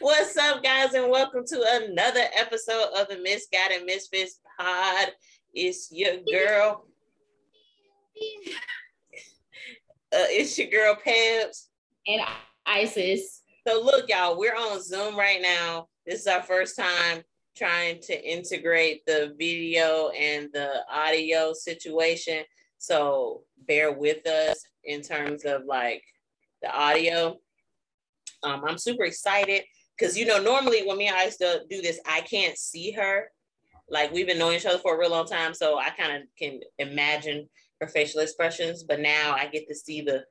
What's up, guys, and welcome to another episode of the Misguided Misfits Pod. It's your girl. Uh, it's your girl Pebs and Isis. So look, y'all, we're on Zoom right now. This is our first time trying to integrate the video and the audio situation. So bear with us in terms of like the audio. Um, I'm super excited because you know normally when me and I used to do this, I can't see her. Like we've been knowing each other for a real long time, so I kind of can imagine her facial expressions. But now I get to see the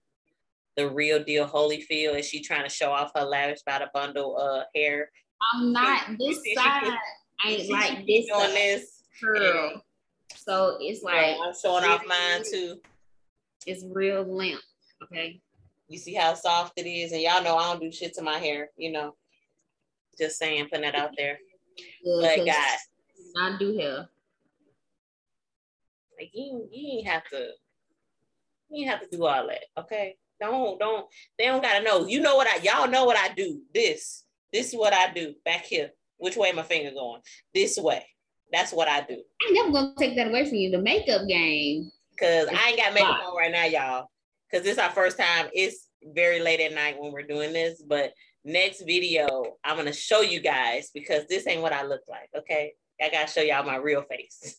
the real deal Holy Holyfield. Is she trying to show off her lavish by the bundle uh hair? I'm not this side. I ain't like this on this girl. So it's like I'm showing off mine too. It's real limp. Okay. You see how soft it is, and y'all know I don't do shit to my hair. You know, just saying, putting that out there. Yeah, but guys, not do hair. Like you, you ain't have to. You ain't have to do all that. Okay. Don't don't. They don't gotta know. You know what I. Y'all know what I do. This. This is what I do back here. Which way my finger going? This way. That's what I do. I'm never gonna take that away from you. The makeup game. Cause I ain't got makeup on right now, y'all. Cause this is our first time. It's very late at night when we're doing this, but next video I'm gonna show you guys because this ain't what I look like. Okay, I gotta show y'all my real face.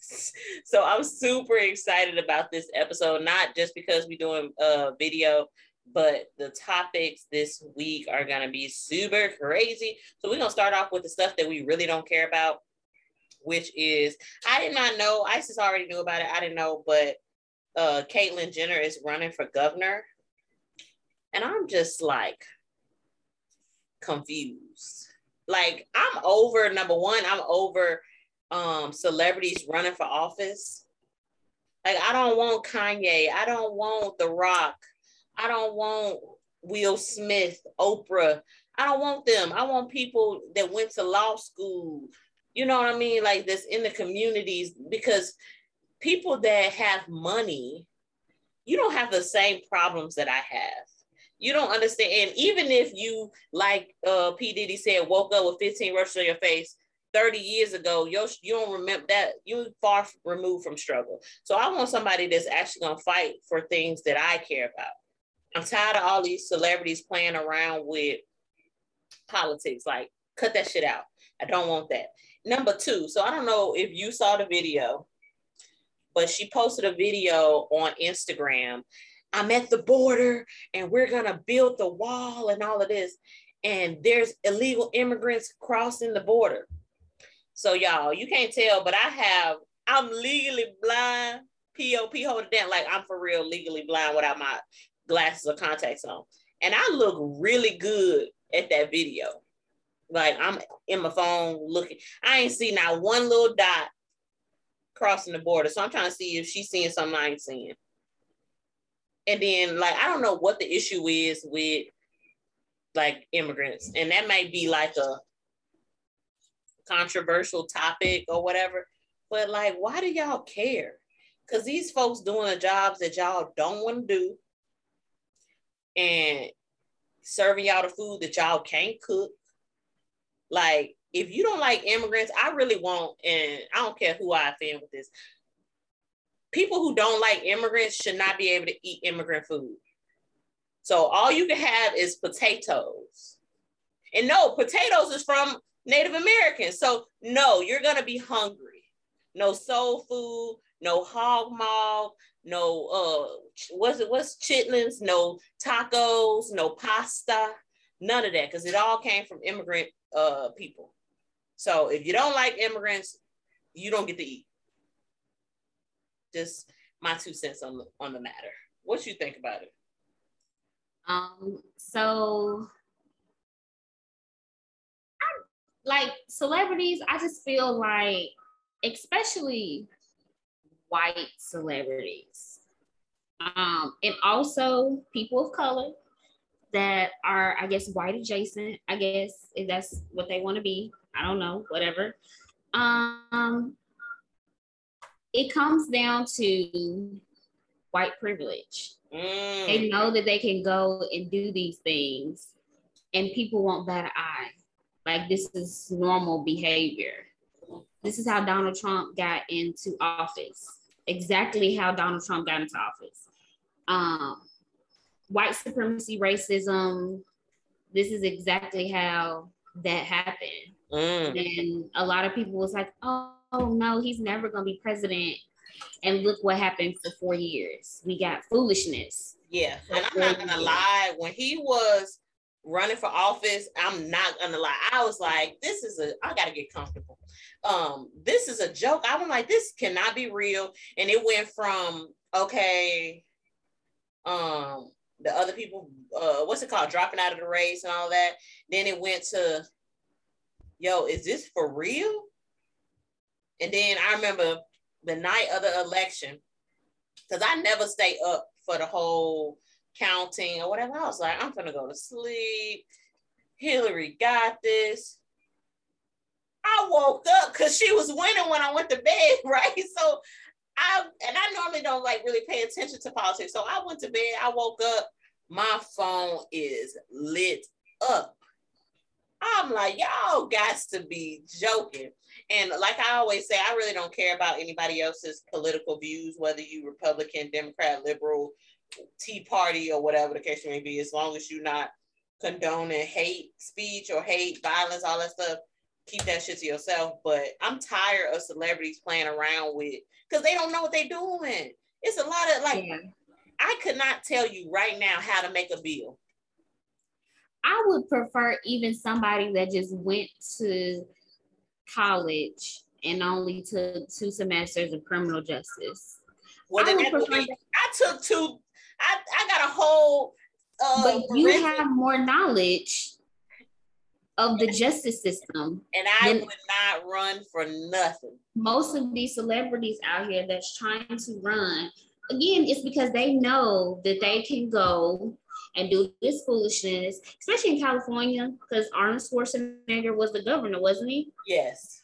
so I'm super excited about this episode, not just because we're doing a video, but the topics this week are gonna be super crazy. So we're gonna start off with the stuff that we really don't care about, which is I did not know. Isis already knew about it. I didn't know, but uh Caitlyn Jenner is running for governor. And I'm just like confused. Like I'm over number one, I'm over um celebrities running for office. Like I don't want Kanye, I don't want The Rock, I don't want Will Smith, Oprah. I don't want them. I want people that went to law school. You know what I mean? Like this in the communities because people that have money, you don't have the same problems that I have. You don't understand. And even if you, like uh, P. Diddy said, woke up with 15 rushes on your face 30 years ago, you you don't remember that. You're far removed from struggle. So I want somebody that's actually going to fight for things that I care about. I'm tired of all these celebrities playing around with politics. Like, cut that shit out. I don't want that. Number two, so I don't know if you saw the video, but she posted a video on Instagram. I'm at the border and we're gonna build the wall and all of this. And there's illegal immigrants crossing the border. So y'all, you can't tell, but I have, I'm legally blind. POP hold it down like I'm for real legally blind without my glasses or contacts on. And I look really good at that video. Like I'm in my phone looking. I ain't see not one little dot crossing the border. So I'm trying to see if she's seeing something I ain't seeing. And then like I don't know what the issue is with like immigrants. And that might be like a controversial topic or whatever. But like, why do y'all care? Because these folks doing the jobs that y'all don't want to do and serving y'all the food that y'all can't cook. Like, if you don't like immigrants, I really want, and I don't care who I offend with this. People who don't like immigrants should not be able to eat immigrant food. So all you can have is potatoes. And no, potatoes is from Native Americans. So no, you're gonna be hungry. No soul food, no hog maw, no uh what's it what's chitlins, no tacos, no pasta, none of that, because it all came from immigrant uh people. So if you don't like immigrants, you don't get to eat. Just my two cents on the on the matter. What you think about it? Um, so I, like celebrities, I just feel like, especially white celebrities. Um, and also people of color that are, I guess, white adjacent. I guess if that's what they want to be. I don't know, whatever. Um, it comes down to white privilege. Mm. They know that they can go and do these things and people won't bat an eye. Like this is normal behavior. This is how Donald Trump got into office. Exactly how Donald Trump got into office. Um, white supremacy, racism. This is exactly how that happened. Mm. And a lot of people was like, oh, oh no, he's never gonna be president. And look what happened for four years. We got foolishness. Yeah. And I'm not gonna lie, when he was running for office, I'm not gonna lie. I was like, this is a I gotta get comfortable. Um, this is a joke. I was like, this cannot be real. And it went from okay, um, the other people, uh, what's it called, dropping out of the race and all that. Then it went to, yo, is this for real? And then I remember the night of the election, because I never stay up for the whole counting or whatever. I was like, I'm gonna go to sleep. Hillary got this. I woke up because she was winning when I went to bed, right? So I and I normally don't like really pay attention to politics. So I went to bed, I woke up, my phone is lit up. I'm like, y'all got to be joking. And like I always say, I really don't care about anybody else's political views, whether you Republican, Democrat, liberal, Tea Party, or whatever the case may be, as long as you're not condoning hate speech or hate violence, all that stuff, keep that shit to yourself. But I'm tired of celebrities playing around with because they don't know what they're doing. It's a lot of like, yeah. I could not tell you right now how to make a bill. I would prefer even somebody that just went to college and only took two semesters of criminal justice. Well, I, I, I took two. I, I got a whole. Uh, but you have more knowledge of the justice system. And I would not run for nothing. Most of these celebrities out here that's trying to run, again, it's because they know that they can go and do this foolishness, especially in California, because Arnold Schwarzenegger was the governor, wasn't he? Yes.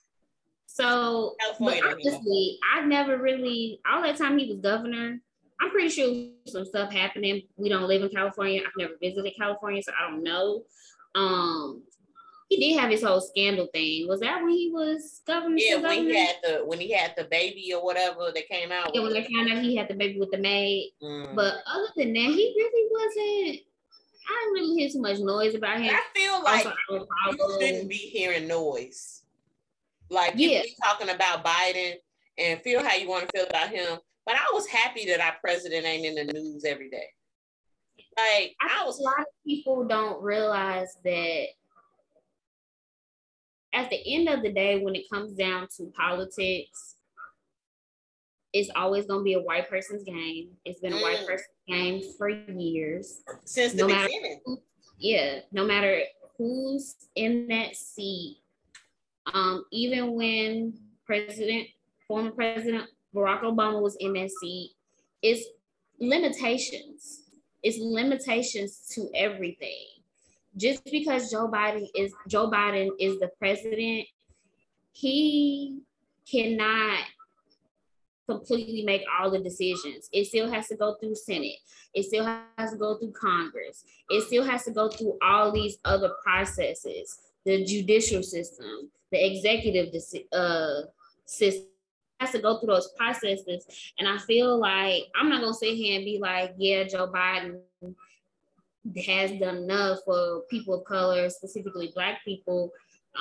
So, California, but honestly, I never really, all that time he was governor, I'm pretty sure some stuff happening. We don't live in California. I've never visited California, so I don't know. Um, he did have his whole scandal thing. Was that when he was governor? Yeah, when governor? he had the when he had the baby or whatever that came out. Yeah, when they found out he had the baby with the maid. Mm. But other than that, he really wasn't. I didn't really hear too much noise about him. I feel like you shouldn't be hearing noise. Like you yeah. be talking about Biden and feel how you want to feel about him. But I was happy that our president ain't in the news every day. Like I, I was a lot of people don't realize that at the end of the day, when it comes down to politics, it's always going to be a white person's game. It's been a white mm. person's game for years. Since the no beginning. Who, yeah, no matter who's in that seat. Um, even when President, former President Barack Obama was in that seat, it's limitations. It's limitations to everything just because Joe Biden is Joe Biden is the president, he cannot completely make all the decisions. It still has to go through Senate. It still has to go through Congress. It still has to go through all these other processes, the judicial system, the executive uh, system has to go through those processes. And I feel like I'm not gonna sit here and be like, yeah, Joe Biden has done enough for people of color, specifically Black people,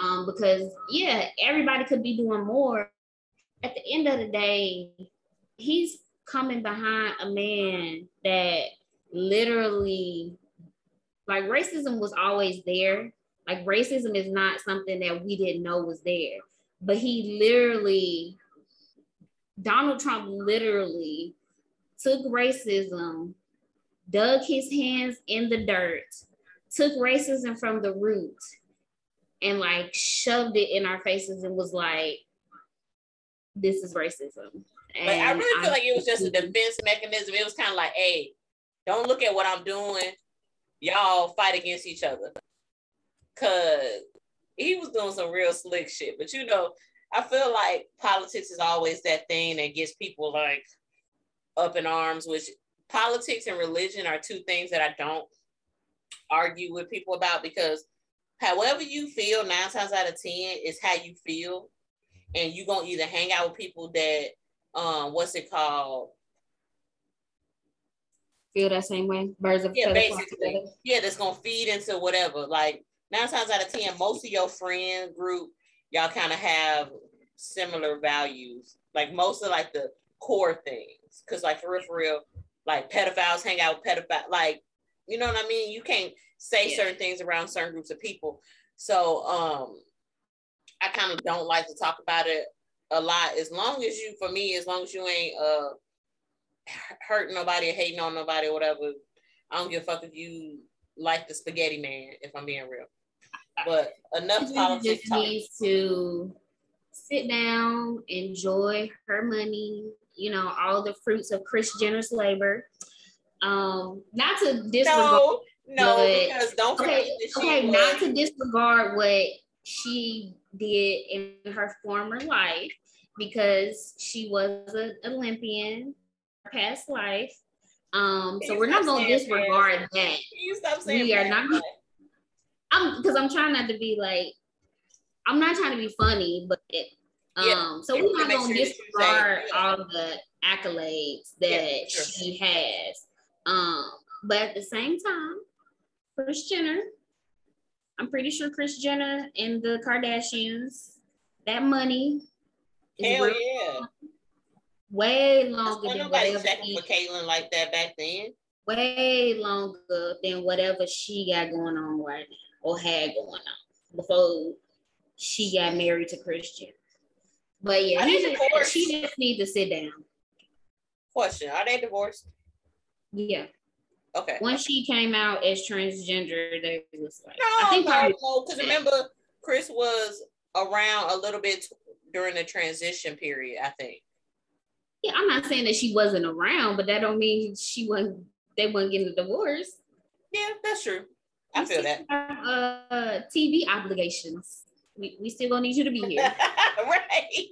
um, because yeah, everybody could be doing more. At the end of the day, he's coming behind a man that literally, like, racism was always there. Like, racism is not something that we didn't know was there, but he literally, Donald Trump literally took racism dug his hands in the dirt, took racism from the root, and like shoved it in our faces and was like, this is racism. And but I really feel I, like it was just a defense mechanism. It was kind of like, hey, don't look at what I'm doing. Y'all fight against each other. Cause he was doing some real slick shit. But you know, I feel like politics is always that thing that gets people like up in arms, which politics and religion are two things that I don't argue with people about because however you feel nine times out of ten is how you feel. And you're gonna either hang out with people that um what's it called? Feel that same way? Birds of yeah basically. yeah that's gonna feed into whatever. Like nine times out of ten most of your friend group y'all kind of have similar values. Like most of like the core things. Because like for real for real like pedophiles hang out with pedophiles like you know what i mean you can't say yeah. certain things around certain groups of people so um I kind of don't like to talk about it a lot. As long as you, for me, as long as you ain't uh hurting nobody or hating on nobody or whatever, I don't give a fuck if you like the spaghetti man. If I'm being real, but enough politics. Just needs to sit down, enjoy her money. You know all the fruits of Kris Jenner's labor. Um, not to disregard. No, no, but, because don't okay, okay, not to disregard what she did in her former life because she was an Olympian, past life. Um, so we're not gonna disregard that. You stop saying we are not. I'm because I'm trying not to be like. I'm not trying to be funny, but um, yeah, so we're not gonna sure disregard all the accolades that yeah, sure. she has. Um, but at the same time, Kris Jenner I'm pretty sure Kris Jenner and the Kardashians, that money Hell yeah. Way longer than nobody checking for Caitlyn like that back then. Way longer than whatever she got going on right now or had going on before she got married to Jenner. But yeah, just, she just needs to sit down. Question: Are they divorced? Yeah. Okay. Once she came out as transgender, they was like, no, I think no, because remember, Kris was around a little bit during the transition period. I think. Yeah, I'm not saying that she wasn't around, but that don't mean she wasn't. They weren't getting a divorce. Yeah, that's true. I we feel that. Uh, TV obligations. We, we still gonna need you to be here. right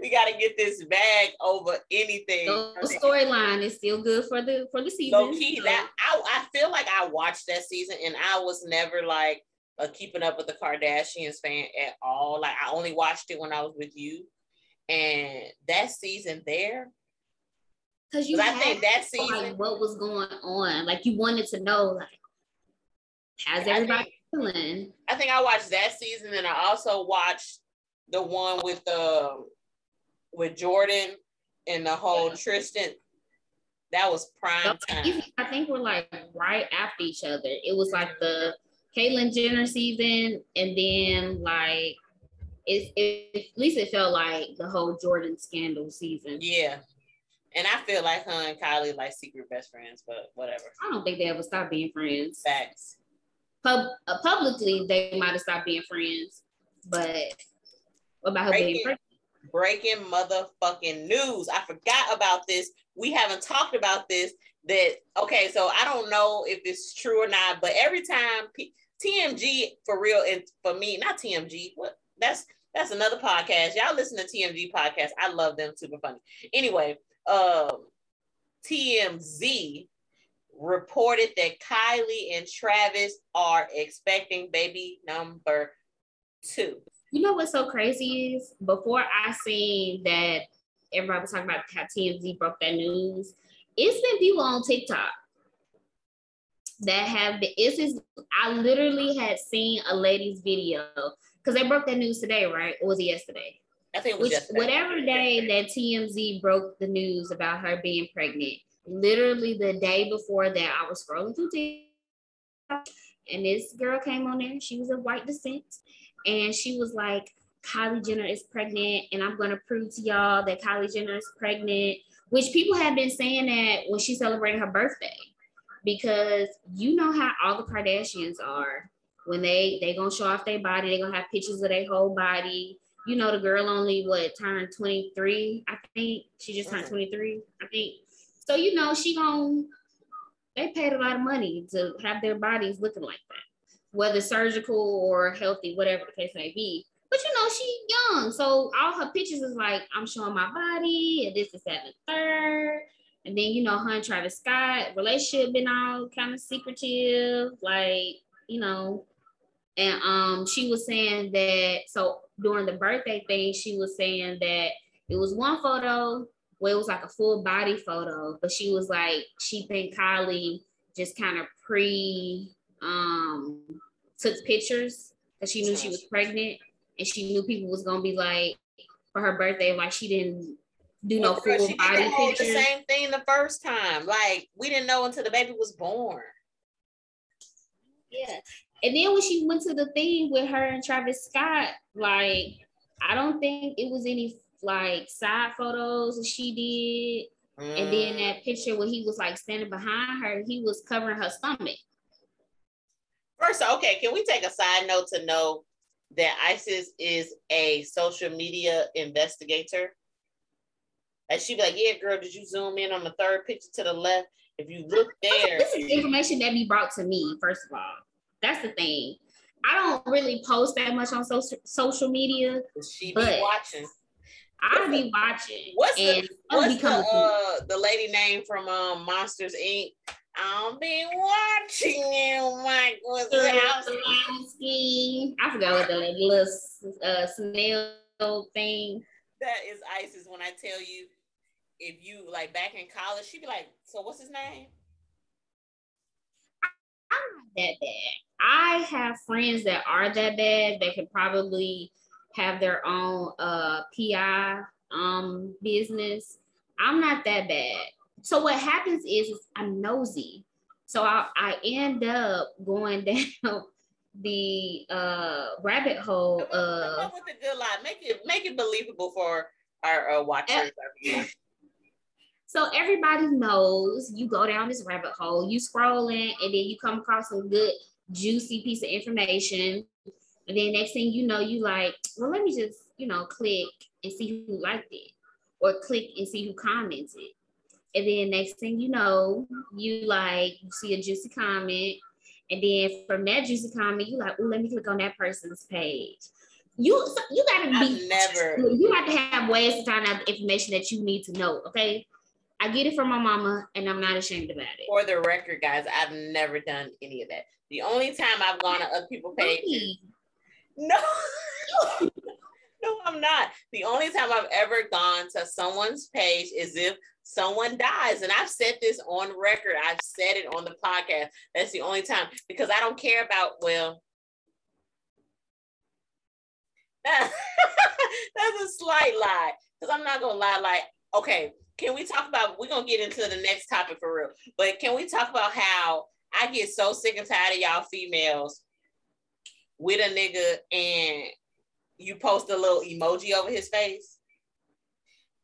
we got to get this bag over anything. The storyline is still good for the for the season. Low key, that I, I feel like I watched that season and I was never like a keeping up with the Kardashians fan at all. Like I only watched it when I was with you, and that season there. Because you, I think that season, like, what was going on? Like you wanted to know, like, has everybody I think. I think I watched that season, and I also watched the one with the with Jordyn and the whole yeah. Tristan. That was prime time. I think we're like right after each other. It was like the Caitlyn Jenner season, and then like it, it, at least it felt like the whole Jordyn scandal season. Yeah. And I feel like her and Kylie like secret best friends, but whatever. I don't think they ever stopped being friends. Facts. Pub, uh, publicly, they might have stopped being friends, but what about her breaking, being pregnant? Breaking motherfucking news. I forgot about this. We haven't talked about this. That okay, so I don't know if it's true or not, but every time P- TMG for real, and for me, not TMG. What that's that's another podcast. Y'all listen to TMG podcast. I love them, super funny. Anyway, um, TMZ reported that Kylie and Travis are expecting baby number two. You know what's so crazy is before I seen that everybody was talking about how TMZ broke that news, it's been people on TikTok that have been, it's just, I literally had seen a lady's video because they broke that news today, right? Or was it yesterday? I think it was Which, yesterday. Whatever day that TMZ broke the news about her being pregnant, literally the day before that, I was scrolling through TikTok and this girl came on there. She was of white descent and she was like, Kylie Jenner is pregnant, and I'm gonna prove to y'all that Kylie Jenner is pregnant, which people have been saying that when she celebrated her birthday, because you know how all the Kardashians are. When they they gonna show off their body, they gonna have pictures of their whole body. You know, the girl only what turned 23, I think. She just turned mm-hmm. 23, I think. So you know, she gonna they paid a lot of money to have their bodies looking like that whether surgical or healthy, whatever the case may be. But you know, she young. So all her pictures is like, I'm showing my body, and this is at the third. And then, you know, her and Travis Scott relationship been all kind of secretive, like, you know, and um she was saying that so during the birthday thing, she was saying that it was one photo where it was like a full body photo, but she was like, she think Kylie just kind of pre um took pictures because she knew she was pregnant and she knew people was gonna be like for her birthday, like she didn't do well, no girl, full body pictures. The same thing the first time. Like we didn't know until the baby was born. Yeah. And then when she went to the thing with her and Travis Scott, like I don't think it was any like side photos that she did. Mm. And then mm. that picture where he was like standing behind her, he was covering her stomach. First, okay, can we take a side note to know that Isis is a social media investigator? And she'd be like, Yeah, girl, did you zoom in on the third picture to the left? If you look there, this is information that be brought to me, first of all. That's the thing. I don't really post that much on social social media. She be watching. I be watching. What's the what's the, uh, the lady name from um, Monsters Inc? I'll be watching you, Mike Wazowski. I forgot what the little uh, snail thing. That is Isis when I tell you, if you like back in college, she'd be like, "So what's his name?" I'm not that bad. I have friends that are that bad. They could probably have their own uh PI um business. I'm not that bad. So what happens is, is I'm nosy. So I, I end up going down the uh rabbit hole come of come with a good lie. Make it make it believable for our uh, watchers. so everybody knows you go down this rabbit hole, you scrolling, and then you come across some good juicy piece of information. And then next thing you know, you like, well, let me just, you know, click and see who liked it or click and see who commented. And then next thing you know, you like, you see a juicy comment. And then from that juicy comment, you like, oh, let me click on that person's page. You you gotta be I've never you have to have ways to find out the information that you need to know. Okay. I get it from my mama and I'm not ashamed about it. For the record, guys, I've never done any of that. The only time I've gone to other people's pages. No. no, I'm not. The only time I've ever gone to someone's page is if someone dies. And I've said this on record. I've said it on the podcast. That's the only time because I don't care about, well, that's a slight lie. Because I'm not gonna lie, like, okay, can we talk about we're gonna get into the next topic for real, but can we talk about how I get so sick and tired of y'all females with a nigga and you post a little emoji over his face.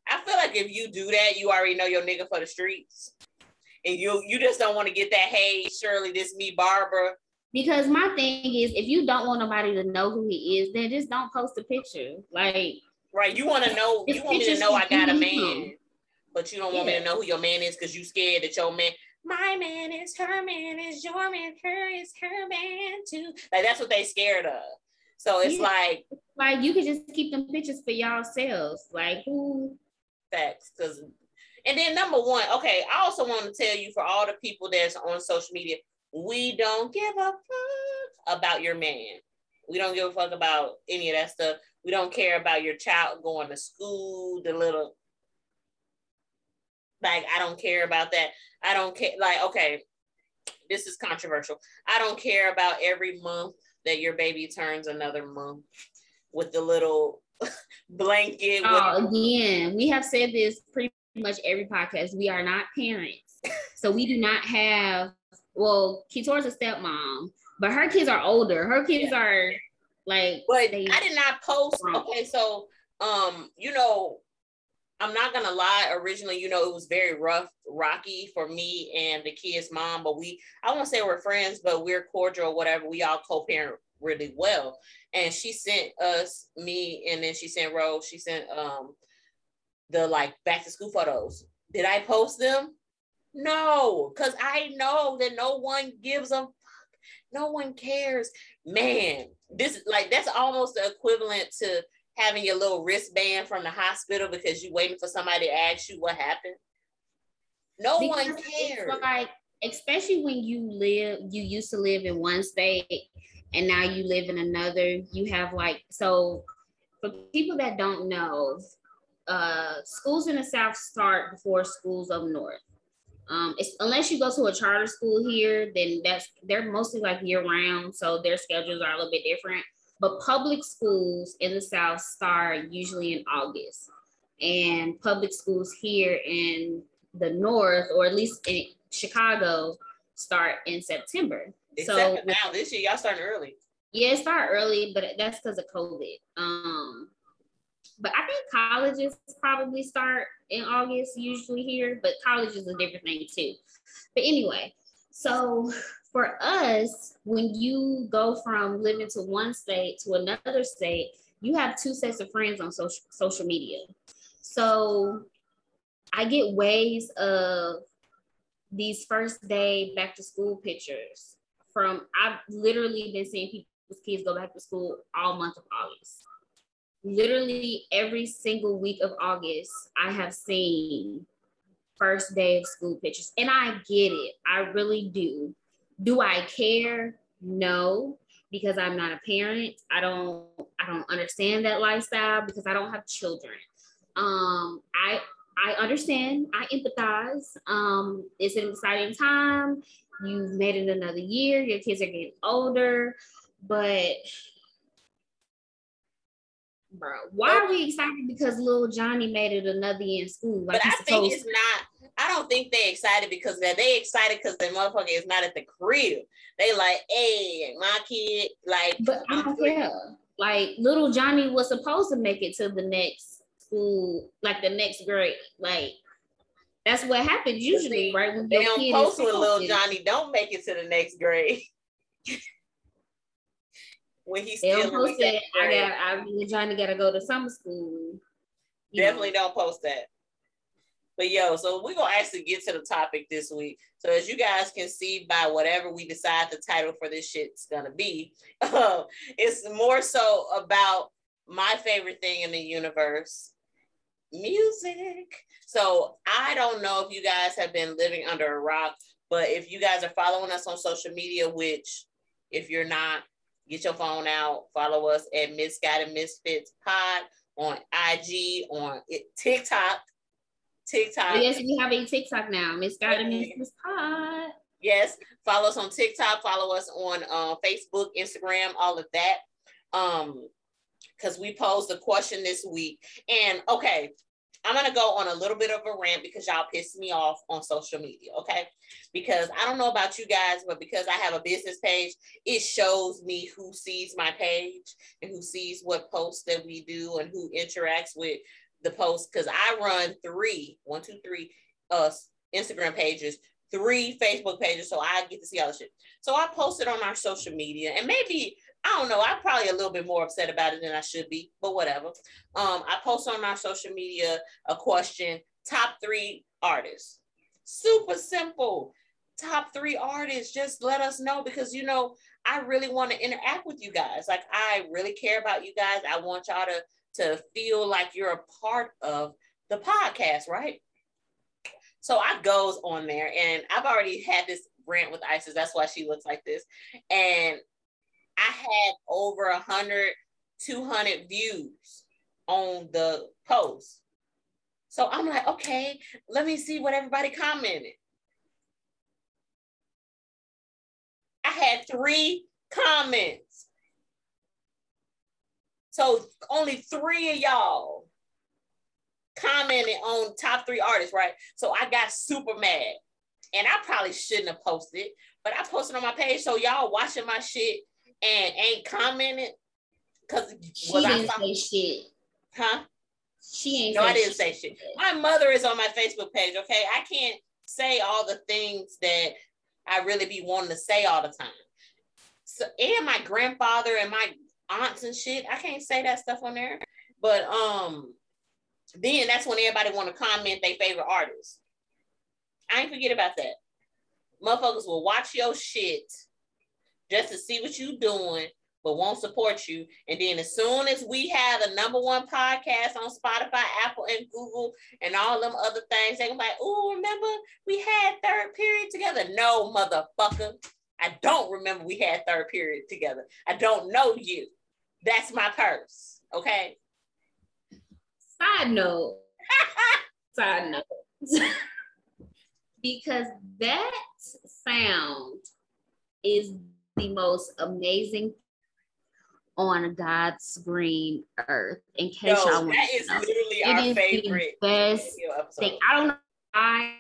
I feel like if you do that, you already know your nigga for the streets. And you you just don't want to get that, hey, Shirley, this me, Barbara. Because my thing is if you don't want nobody to know who he is, then just don't post a picture. Like Right. You want to know, you want me to know I got a man, but you don't want yeah. me to know who your man is because you scared that your man my man is her man is your man, her is her man too. Like that's what they scared of. So it's yeah. like like you could just keep them pictures for yourselves. Like who facts because and then number one, okay, I also want to tell you for all the people that's on social media, we don't give a fuck about your man. We don't give a fuck about any of that stuff. We don't care about your child going to school, the little like I don't care about that. I don't care. Like, okay, this is controversial. I don't care about every month that your baby turns another month with the little blanket. Oh, with- again, we have said this pretty much every podcast. We are not parents, so we do not have. Well, Kitor's a stepmom, but her kids are older. Her kids yeah. are like. But they, I did not post. Okay, so um, you know, I'm not gonna lie. Originally, you know, it was very rough, rocky for me and the kid's mom. But we, I won't say we're friends, but we're cordial, whatever. We all co-parent really well. And she sent us, me, and then she sent Rose. She sent um the like back to school photos. Did I post them? No, because I know that no one gives a fuck. No one cares. Man, this like that's almost the equivalent to having your little wristband from the hospital because you're waiting for somebody to ask you what happened. No because one cares. Like, especially when you live, you used to live in one state and now you live in another. You have like so for people that don't know, uh, schools in the South start before schools up north. Um, it's, unless you go to a charter school here, then that's they're mostly like year round, so their schedules are a little bit different. But public schools in the South start usually in August, and public schools here in the North, or at least in Chicago, start in September. Except so now this year, y'all starting early. Yeah, start early, but that's because of COVID. Um, but I think colleges probably start in August usually here, but college is a different thing too. But anyway, so for us, when you go from living to one state to another state, you have two sets of friends on social social media. So I get waves of these first day back to school pictures from I've literally been seeing people's kids go back to school all month of August literally every single week of August, I have seen first day of school pictures. And I get it. I really do. Do I care? No, because I'm not a parent. I don't I don't understand that lifestyle because I don't have children. Um I I understand, I empathize. Um it's an exciting time. You've made it another year, your kids are getting older, but bro. Why are we excited because little Johnny made it another year in school? Like but I think it's not. Don't think they excited because they're they excited because the motherfucker is not at the crib. They like, hey, my kid, like. But I don't care. Like little Johnny was supposed to make it to the next school, like the next grade, like. That's what happens usually, right? When they don't post with little Johnny don't make it to the next grade. when he's still post it. I got I trying to gotta go to summer school. Definitely know. don't post that. But yo, so we're gonna actually get to the topic this week. So as you guys can see by whatever we decide the title for this shit's gonna be, uh, it's more so about my favorite thing in the universe, music. So I don't know if you guys have been living under a rock, but if you guys are following us on social media, which if you're not, Get your phone out. Follow us at Misguided Misfits Pod on IG, on TikTok. TikTok. Yes, we have a TikTok now. Misguided Miss Pod. Yes, follow us on TikTok. Follow us on uh, Facebook, Instagram, all of that. Um, because we posed a question this week. And okay, I'm gonna go on a little bit of a rant because y'all pissed me off on social media, okay? Because I don't know about you guys, but because I have a business page, it shows me who sees my page and who sees what posts that we do and who interacts with the post Because I run three, one, two, three, uh, Instagram pages, three Facebook pages, so I get to see all the shit. So I posted on our social media, and maybe I don't know. I'm probably a little bit more upset about it than I should be, but whatever. Um, I post on our social media a question: top three artists. Super simple. Top three artists. Just let us know because you know I really want to interact with you guys. Like I really care about you guys. I want y'all to to feel like you're a part of the podcast, right? So I goes on there, and I've already had this rant with Isis. That's why she looks like this, and I had over a hundred, 200 views on the post. So I'm like, okay, let me see what everybody commented. I had three comments. So only three of y'all commented on top three artists, right? So I got super mad. And I probably shouldn't have posted, but I posted on my page. So y'all watching my shit and ain't commented because she didn't say shit. Huh? She ain't. No, I didn't shit. say shit. My mother is on my Facebook page. Okay, I can't say all the things that I really be wanting to say all the time. So, and my grandfather and my aunts and shit, I can't say that stuff on there. But um, then that's when everybody want to comment their favorite artists. I ain't forget about that. Motherfuckers will watch your shit just to see what you doing but won't support you. And then as soon as we have the number one podcast on Spotify, Apple, and Google, and all them other things, they're like, oh, remember we had third period together? No, motherfucker. I don't remember we had third period together. I don't know you. That's my purse. Okay. Side note. Side note. because that sound is the most amazing on God's green earth. In case Yo, y'all want that is know. literally it our favorite best thing. I don't know. I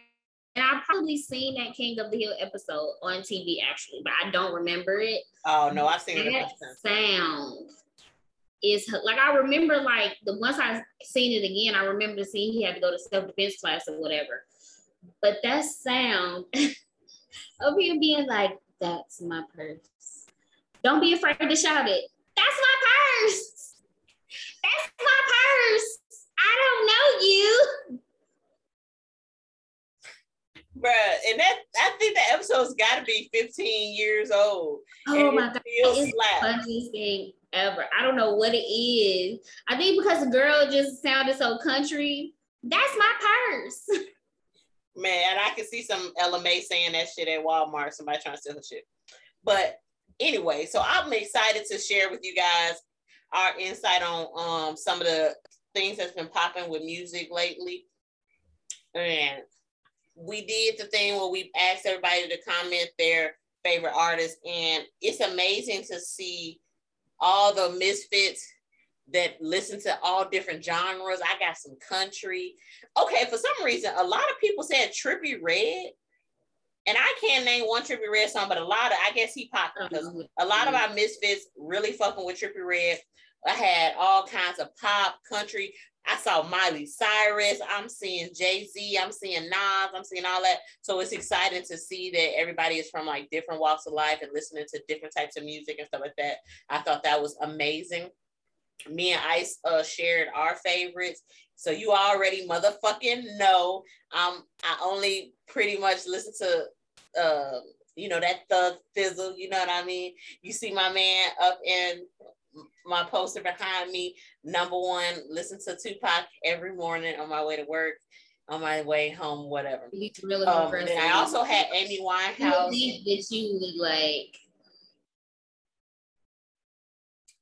and I've probably seen that King of the Hill episode on TV actually, but I don't remember it. Oh no, I've seen that it. sound is like I remember like the once I seen it again, I remember the scene he had to go to self defense class or whatever. But that sound of him being like, "That's my purse." Don't be afraid to shout it. That's my purse. That's my purse. I don't know you. Bruh, and that I think the episode's got to be 15 years old. Oh my god, it's the funniest thing ever. I don't know what it is. I think because the girl just sounded so country. That's my purse. Man, I can see some LMA saying that shit at Walmart. Somebody trying to steal her shit. But anyway, so I'm excited to share with you guys our insight on um some of the things that's been popping with music lately. And we did the thing where we asked everybody to comment their favorite artist, and it's amazing to see all the misfits that listen to all different genres. I got some country. Okay, for some reason, a lot of people said Trippie Redd. And I can't name one Trippie Redd song, but a lot of I guess he popped because uh-huh. a lot of mm-hmm. our misfits really fucking with Trippie Redd. I had all kinds of pop, country. I saw Miley Cyrus. I'm seeing Jay Z. I'm seeing Nas. I'm seeing all that. So it's exciting to see that everybody is from like different walks of life and listening to different types of music and stuff like that. I thought that was amazing. Me and Ice uh, shared our favorites. So you already motherfucking know. Um, I only pretty much listen to uh, you know, that thug fizzle, you know what I mean? You see my man up in my poster behind me. Number one, listen to Tupac every morning on my way to work, on my way home, whatever. Really um, and I also had Amy Winehouse. That you would like.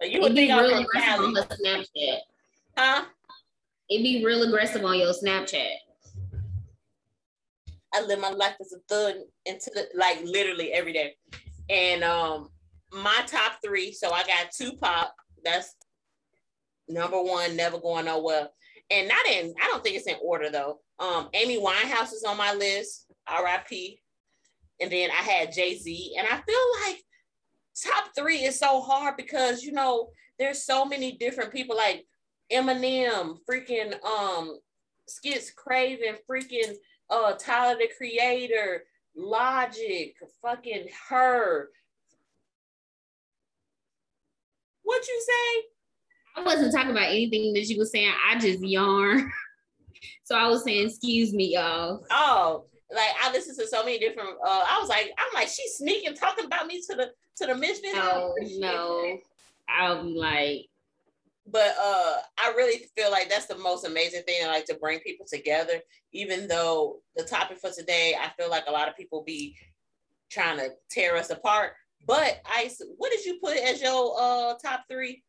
You would think I'm from. Snapchat. Huh? It'd be real aggressive on your Snapchat. I live my life as a thug into the like literally every day. And um my top three. So I got Tupac. That's number one, never going nowhere. And not in, I don't think it's in order though. Um, Amy Winehouse is on my list, RIP. And then I had Jay-Z. And I feel like top three is so hard because you know, there's so many different people like Eminem, freaking um Skits Craven, freaking uh Tyler the Creator, Logic, fucking her, what you say? I wasn't talking about anything that you were saying. I just yarn. so I was saying, excuse me, y'all. Oh, like I listened to so many different. Uh, I was like, I'm like, she's sneaking, talking about me to the to the misfits. Oh no, I'll be like. But uh, I really feel like that's the most amazing thing. I like to bring people together, even though the topic for today, I feel like a lot of people be trying to tear us apart. But Ice, what did you put as your uh top three?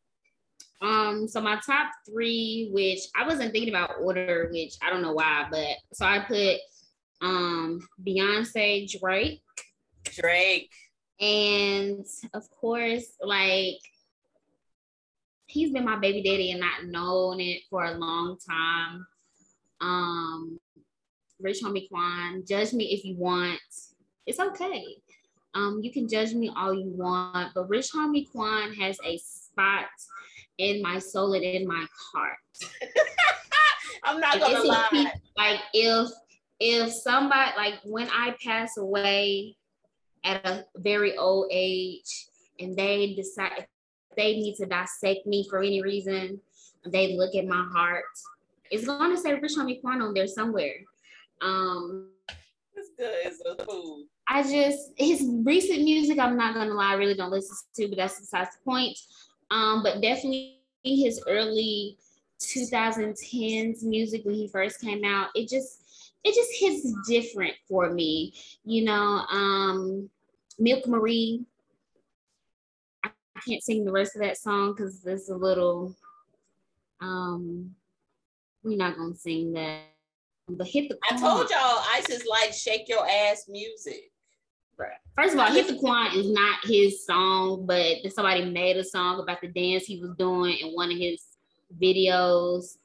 Um, so my top three, which I wasn't thinking about order, which I don't know why, but so I put um Beyonce, Drake, Drake, and of course, like he's been my baby daddy and not known it for a long time. Um, Rich Homie Quan, judge me if you want. It's okay. Um, you can judge me all you want, but Rich Homie Quan has a spot in my soul and in my heart. I'm not gonna lie. like if if somebody like when I pass away at a very old age and they decide they need to dissect me for any reason, they look at my heart. It's gonna say Rich Homie Quan on there somewhere. Um it's good. It's a food. I just his recent music, I'm not gonna lie, I really don't listen to, but that's besides the point. Um, but definitely his early 2010s music when he first came out, it just it just hits different for me. You know, um, Milk Marie. I can't sing the rest of that song because it's a little um we're not gonna sing that. But hit the I told y'all Isis like shake your ass music. First of all, Hit the Quan is not his song, but somebody made a song about the dance he was doing in one of his videos.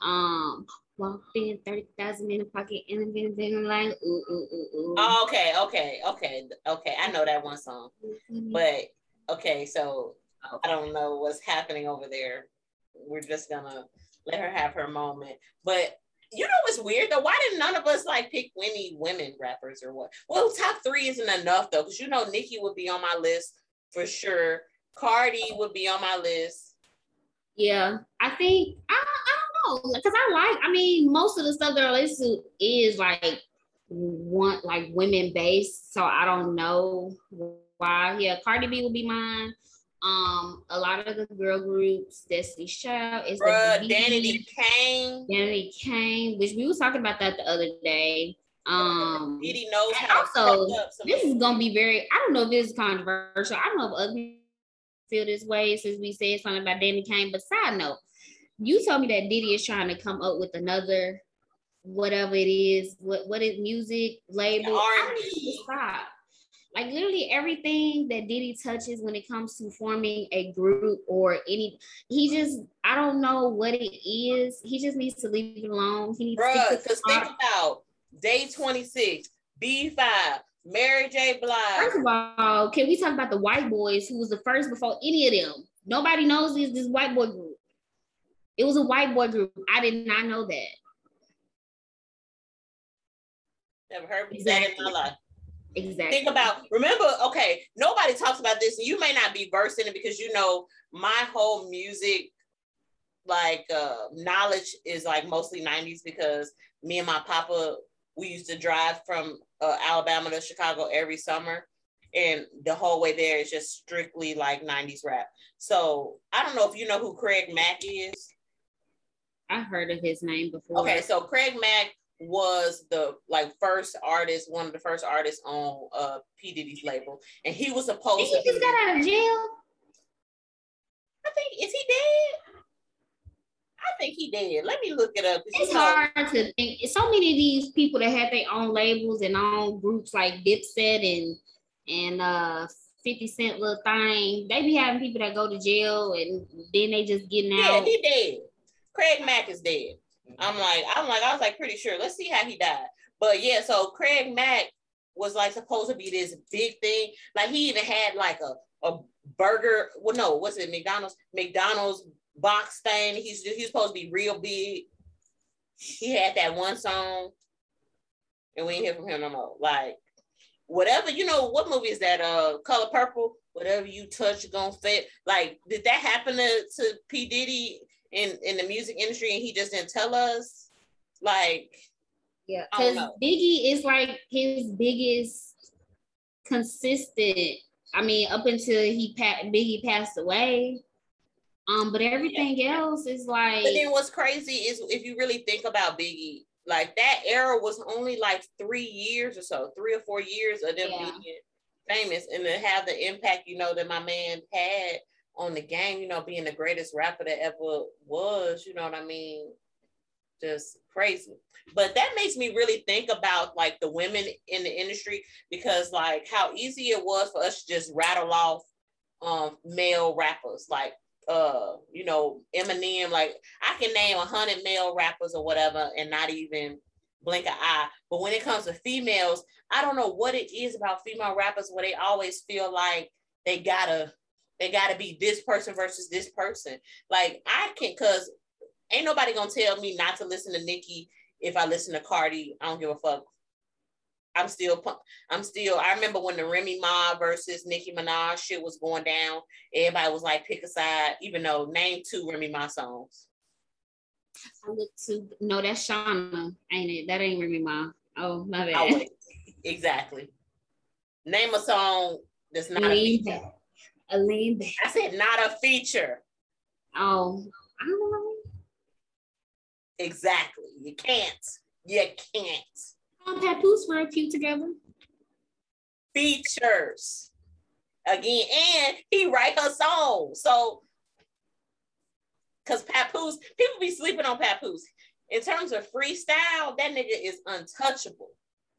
Um, walked in 30,000 in the pocket and then been like, ooh, ooh, ooh, ooh. Oh, okay, okay, okay, okay. I know that one song. Mm-hmm. But okay, so I don't know what's happening over there. We're just gonna let her have her moment. But you know what's weird though? Why didn't none of us like pick any women rappers or what? Well, top three isn't enough though, because you know Nicki would be on my list for sure. Cardi would be on my list. Yeah, I think I, I don't know because I like. I mean, most of the stuff that I listen to is like one like women based, so I don't know why. Yeah, Cardi B would be mine. Um, a lot of the girl groups, Destiny's Child is Bruh, the Danity Kane. Danity Kane, which we was talking about that the other day. Um, Diddy knows how also, this is gonna be very. I don't know if this is controversial. I don't know if other people feel this way since we said something about Danity Kane. But side note, you told me that Diddy is trying to come up with another whatever it is. What what is music label? R&B. Stop like literally everything that Diddy touches when it comes to forming a group or any, he just I don't know what it is. He just needs to leave it alone. He needs Bruh, to because think about Day26, B5, Mary J. Blige. First of all, can we talk about the white boys who was the first before any of them? Nobody knows this this white boy group. It was a white boy group. I did not know that. Never heard exactly. that in my life. Exactly. Think about, remember, okay, nobody talks about this, and you may not be versed in it because you know my whole music like uh knowledge is like mostly 90s because me and my papa we used to drive from uh, Alabama to Chicago every summer and the whole way there is just strictly like 90s rap. So I don't know if you know who Craig Mack is. I heard of his name before. Okay, so Craig Mack was the like first artist, one of the first artists on uh P Diddy's label, and he was supposed to. He just got out of jail. I think is he dead? I think he did. Let me look it up. It's hard to think. So many of these people that had their own labels and own groups like Dipset and and uh 50 Cent little thing, they be having people that go to jail and then they just getting out. Yeah, he dead. Craig Mack is dead. I'm like, I'm like, I was like pretty sure. Let's see how he died. But yeah, so Craig Mack was like supposed to be this big thing. Like he even had like a, a burger. Well, no, what's it? McDonald's, McDonald's box thing. He's he's supposed to be real big. He had that one song, and we ain't hear from him no more. Like whatever, you know, what movie is that? Uh, Color Purple. Whatever you touch, gonna fit. Like, did that happen to, to P Diddy? In in the music industry and he just didn't tell us like yeah because biggie is like his biggest consistent i mean up until he pa- biggie passed away um but everything yeah. else is like but then what's crazy is if you really think about biggie like that era was only like three years or so three or four years of them yeah. being famous and to have the impact you know that my man had on the game, you know, being the greatest rapper that ever was, you know what I mean? Just crazy. But that makes me really think about like the women in the industry because like how easy it was for us to just rattle off um male rappers like uh you know Eminem like I can name a hundred male rappers or whatever and not even blink an eye but when it comes to females I don't know what it is about female rappers where they always feel like they gotta they got to be this person versus this person. Like I can't, cause ain't nobody gonna tell me not to listen to Nicki if I listen to Cardi. I don't give a fuck. I'm still, I'm still. I remember when the Remy Ma versus Nicki Minaj shit was going down. Everybody was like, pick a side. Even though name two Remy Ma songs. I look to no, that's Shawnna, ain't it? That ain't Remy Ma. Oh, my bad. Oh, exactly. Name a song that's not a, a lean feature. back. A lean back. I said not a feature. Oh, I don't know. Exactly. You can't. You can't. Um, Papoose were cute together. Features. Again, and he write her song. So, because Papoose, people be sleeping on Papoose. In terms of freestyle, that nigga is untouchable.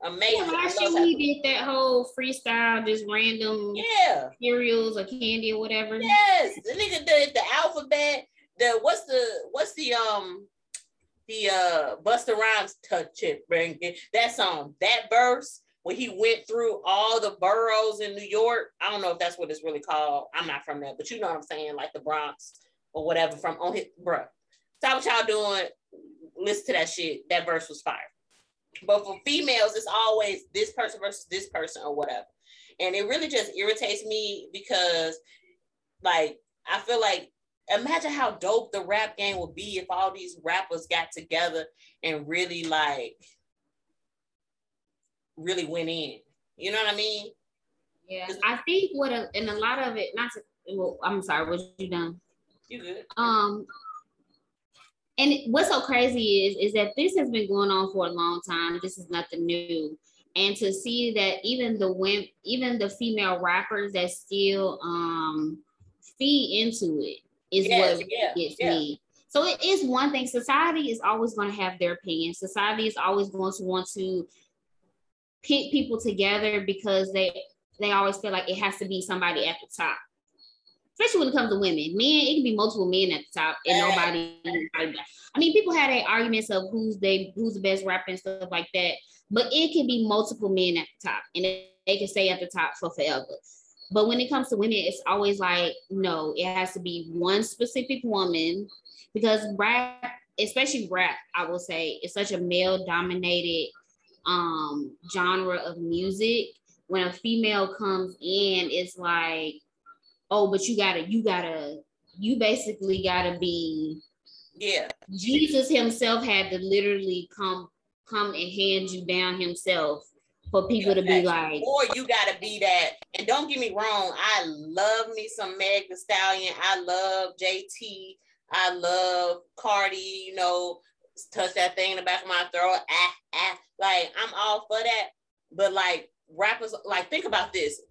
Amazing. Yeah, I last love year he Papoose. did that whole freestyle, just random Yeah. cereals or candy or whatever. Yes. The nigga did the alphabet. The what's the what's the um the uh Busta Rhymes touch it, bring it. That song, that verse when he went through all the boroughs in New York. I don't know if that's what it's really called. I'm not from there, but you know what I'm saying, like the Bronx or whatever from on his bruh. Stop what y'all doing. Listen to that shit. That verse was fire. But for females, it's always this person versus this person or whatever. And it really just irritates me because like I feel like imagine how dope the rap game would be if all these rappers got together and really like really went in. You know what I mean? Yeah, I think what a, and a lot of it, not to, well, I'm sorry, what you done? You good? Um, and what's so crazy is is that this has been going on for a long time. This is nothing new, and to see that even the women, even the female rappers that still um feed into it is Yes, what yeah, gets yeah. me. So it is one thing. Society is always going to have their opinion. Society is always going to want to pit people together because they they always feel like it has to be somebody at the top. Especially when it comes to women. Men, it can be multiple men at the top and nobody. I mean, people had arguments of who's they who's the best rapper and stuff like that. But it can be multiple men at the top and they, they can stay at the top for forever. But when it comes to women, it's always like, no, it has to be one specific woman because rap, especially rap, I will say, is such a male dominated um genre of music. When a female comes in, it's like, oh, but you gotta, you gotta, you basically gotta be Yeah. Jesus himself had to literally come come and hand you down himself for people to be like, or you gotta be that. And don't get me wrong, I love me some Meg the Stallion. I love JT. I love Cardi. You know, touch that thing in the back of my throat. Ah, ah. Like I'm all for that. But like rappers, like think about this.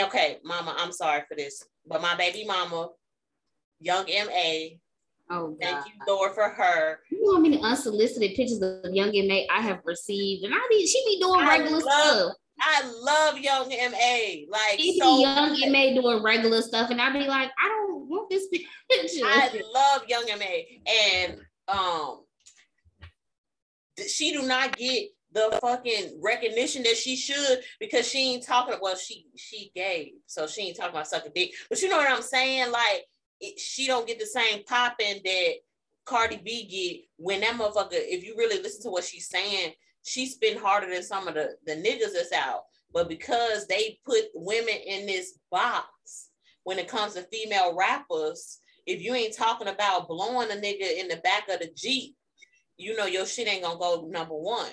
Okay, Mama, I'm sorry for this, but my baby mama, Young M.A. oh Thank God. you, Lord, for her. You know how many unsolicited pictures of young M.A. I have received, and I be she be doing regular love stuff. I love Young M.A. Like She so be young M.A. doing regular stuff, and I be like, I don't want this picture. I love Young M.A, and um, she do not get the fucking recognition that she should because she ain't talking. Well, she she gave, so she ain't talking about sucking dick. But you know what I'm saying? Like it, she don't get the same popping that Cardi B get when that motherfucker. If you really listen to what she's saying, she spin harder than some of the the niggas that's out. But because they put women in this box when it comes to female rappers, if you ain't talking about blowing a nigga in the back of the Jeep, you know your shit ain't gonna go number one.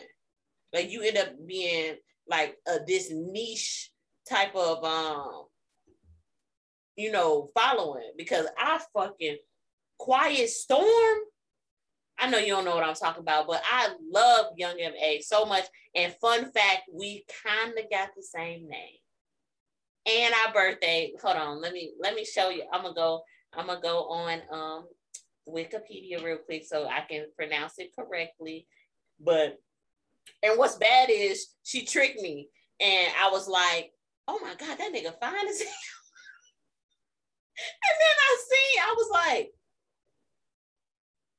Like you end up being like a this niche type of um, you know, following because I fucking quiet storm. I know you don't know what I'm talking about, but I love Young M.A so much. And fun fact, we kind of got the same name. And our birthday. Hold on, let me let me show you. I'm gonna go. I'm gonna go on um Wikipedia real quick so I can pronounce it correctly. But and what's bad is she tricked me, and I was like, "Oh my god, that nigga fine as hell." and then I seen, I was like,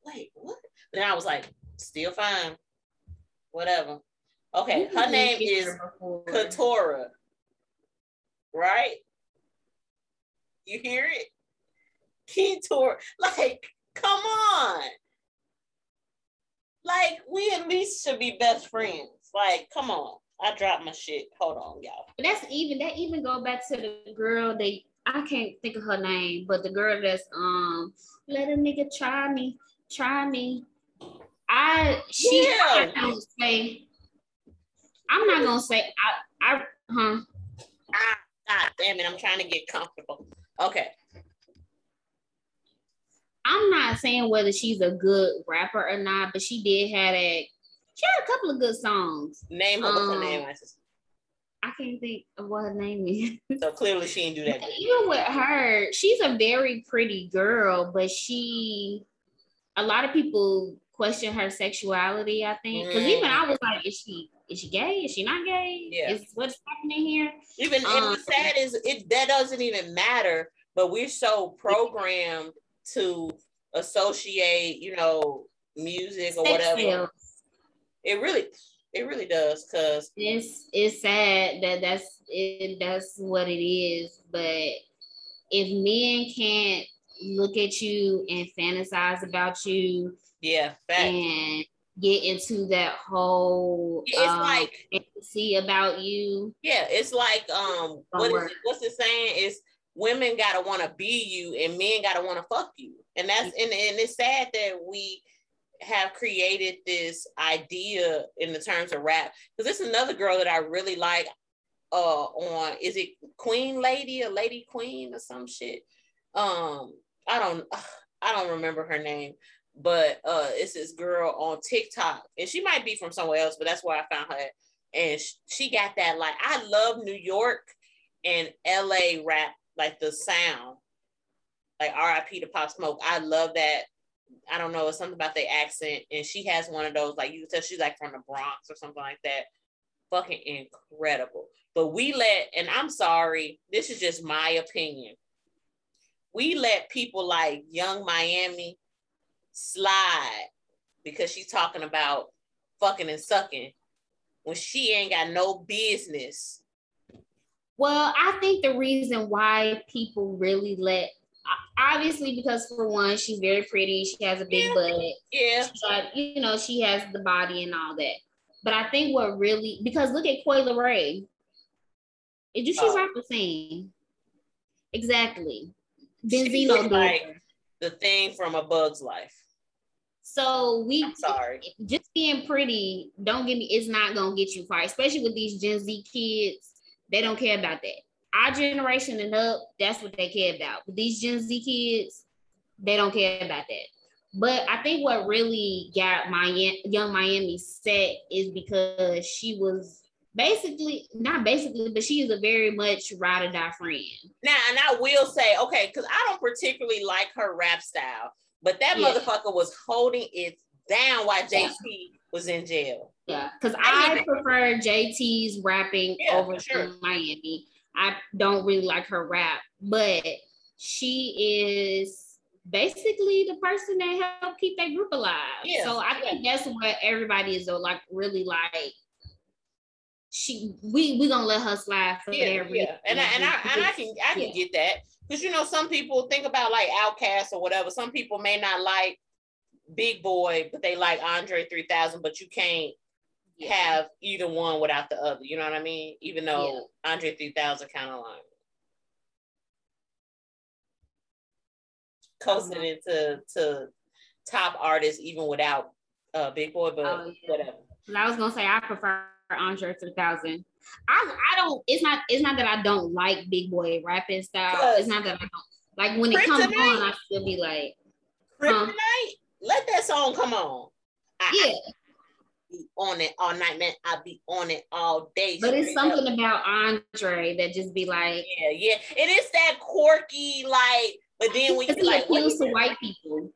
"Wait, what?" Then I was like, "Still fine, whatever." Okay, her name is Katorah, right? You hear it? Ketor, like, come on. Like, we at least should be best friends. Like, come on. I dropped my shit. Hold on, y'all. But that's even that even go back to the girl they I can't think of her name, but the girl that's um let a nigga try me, try me. I she Yeah. I'm not gonna say I'm not gonna say I I huh Ah, God damn it! I'm trying to get comfortable. Okay. I'm not saying whether she's a good rapper or not, but she did have a she had a couple of good songs. Name her. Um, what's her name? I can't think of what her name is. So clearly she didn't do that. Even with her, she's a very pretty girl, but she a lot of people question her sexuality, I think. Because mm. even I was like, is she is she gay? Is she not gay? Yeah. Is what's happening here? Even um, and what's sad is it that doesn't even matter, but we're so programmed to associate, you know, music or whatever. Sales. It really it really does because it's it's sad that that's it that's what it is. But if men can't look at you and fantasize about you, yeah, fact. and get into that whole it's um, like see about you. Yeah, it's like um what is it, what's it saying? Is women gotta want to be you and men gotta want to fuck you, and that's and, and it's sad that we have created this idea in the terms of rap because this is another girl that I really like. Uh, on is it Queen Lady or Lady Queen or some shit? Um, I don't I don't remember her name, but uh, it's this girl on TikTok, and she might be from somewhere else, but that's where I found her. And she got that like I love New York and LA rap, like the sound, like R.I.P. to Pop Smoke. I love that I don't know, it's something about the accent. And she has one of those, like you can tell she's like from the Bronx or something like that. Fucking incredible. But we let, and I'm sorry, this is just my opinion. We let people like Young Miami slide because she's talking about fucking and sucking when she ain't got no business. Well, I think the reason why people really let obviously because for one, she's very pretty. She has a big yeah. butt. Yeah. But you know, she has the body and all that. But I think what really because look at Coi Leray. Did you see oh. the same? Exactly. Benzino like the thing from a bug's life. So we I'm sorry. Just being pretty, don't get me, it's not gonna get you far, especially with these Gen Z kids. They don't care about that our generation and up, that's what they care about. But these Gen Z kids, they don't care about that. But I think what really got my young Miami set is because she was basically not basically, but she is a very much ride or die friend. Now, and I will say, okay, because I don't particularly like her rap style, but that yeah. motherfucker was holding it down while yeah. Was in jail. Yeah, mm. because I, I prefer JT's rapping yeah, over sure. Miami. I don't really like her rap, but she is basically the person that helped keep that group alive. Yeah. So I think that's what everybody is like really like. She we we gonna let her slide for yeah, yeah. And I, and I and I can I can yeah. get that because you know some people think about like OutKast or whatever. Some people may not like Big Boi, but they like Andre three thousand. But you can't yeah. have either one without the other. You know what I mean? Even though yeah. Andre 3000 kind of like coasting mm-hmm. into to top artists even without uh Big Boi, but oh, yeah. whatever. I was gonna say I prefer Andre 3000. I I don't. It's not. It's not that I don't like Big Boi rapping style. It's not that I don't like when it comes on. I still be like, Kryptonite. Huh? Let that song come on. I, yeah, be on it all night, man. I'll be on it all day. But it's something up. about Andre that just be like, yeah, yeah. It is that quirky, like, but then when you like, appeals to white people,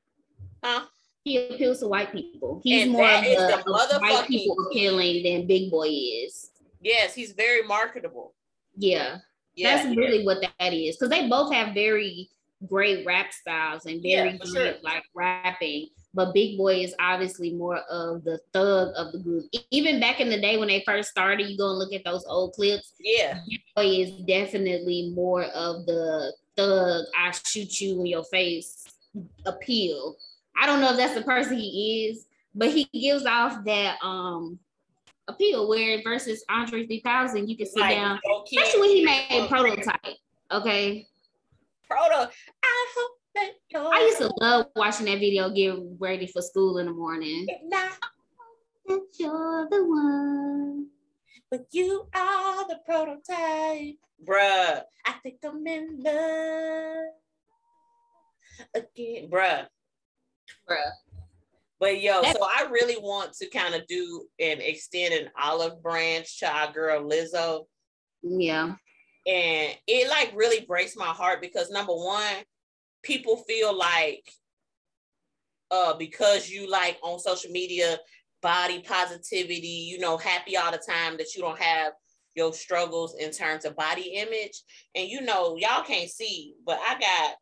huh? He appeals to white people. He's and more of the, the white people appealing than Big Boi is. Yes, he's very marketable. Yeah, yeah that's yeah. really what that is because they both have very great rap styles and very yeah, good sure. like rapping but Big Boi is obviously more of the thug of the group. Even back in the day when they first started, you go and look at those old clips. Yeah, Big Boi is definitely more of the thug. I shoot you in your face appeal. I don't know if that's the person he is, but he gives off that um appeal. Where versus Andre 3000, you can sit like, down, especially when he made a prototype. Okay. Proto. I hope I used to love watching that video get ready for school in the morning. That you're the one. but you are the prototype. Bruh, I think I'm in love again. Bruh. Bruh. But yo, so I really want to kind of do and extend an olive branch to our girl Lizzo. Yeah. And it like really breaks my heart because number one, people feel like uh because you like on social media body positivity, you know, happy all the time that you don't have your struggles in terms of body image. And you know, y'all can't see, but I got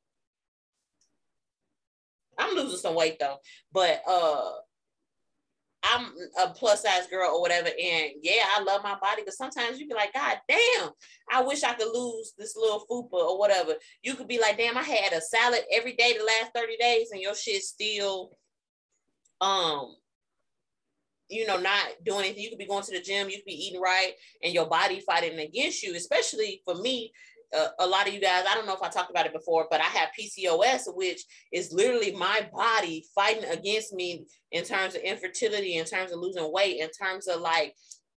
I'm losing some weight though, but uh I'm a plus size girl or whatever. And yeah, I love my body, but sometimes you be like, God damn, I wish I could lose this little fupa or whatever. You could be like, damn, I had a salad every day the last 30 days and your shit still um you know, not doing anything. You could be going to the gym, you could be eating right, and your body fighting against you. Especially for me, uh, a lot of you guys, I don't know if I talked about it before, but I have PCOS, which is literally my body fighting against me in terms of infertility, in terms of losing weight, in terms of like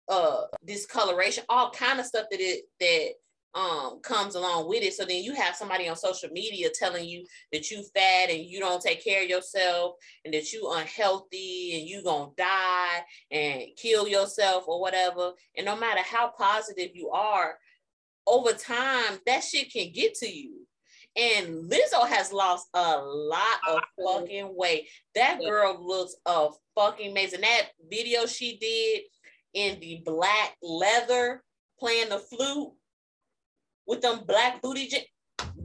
uh discoloration, all kind of stuff that it that um comes along with it. So then you have somebody on social media telling you that you fat and you don't take care of yourself and that you unhealthy and you gonna die and kill yourself or whatever. And no matter how positive you are, over time that shit can get to you. And Lizzo has lost a lot of fucking weight. That girl looks a fucking amazing. That video she did in the black leather playing the flute with them black booty. J-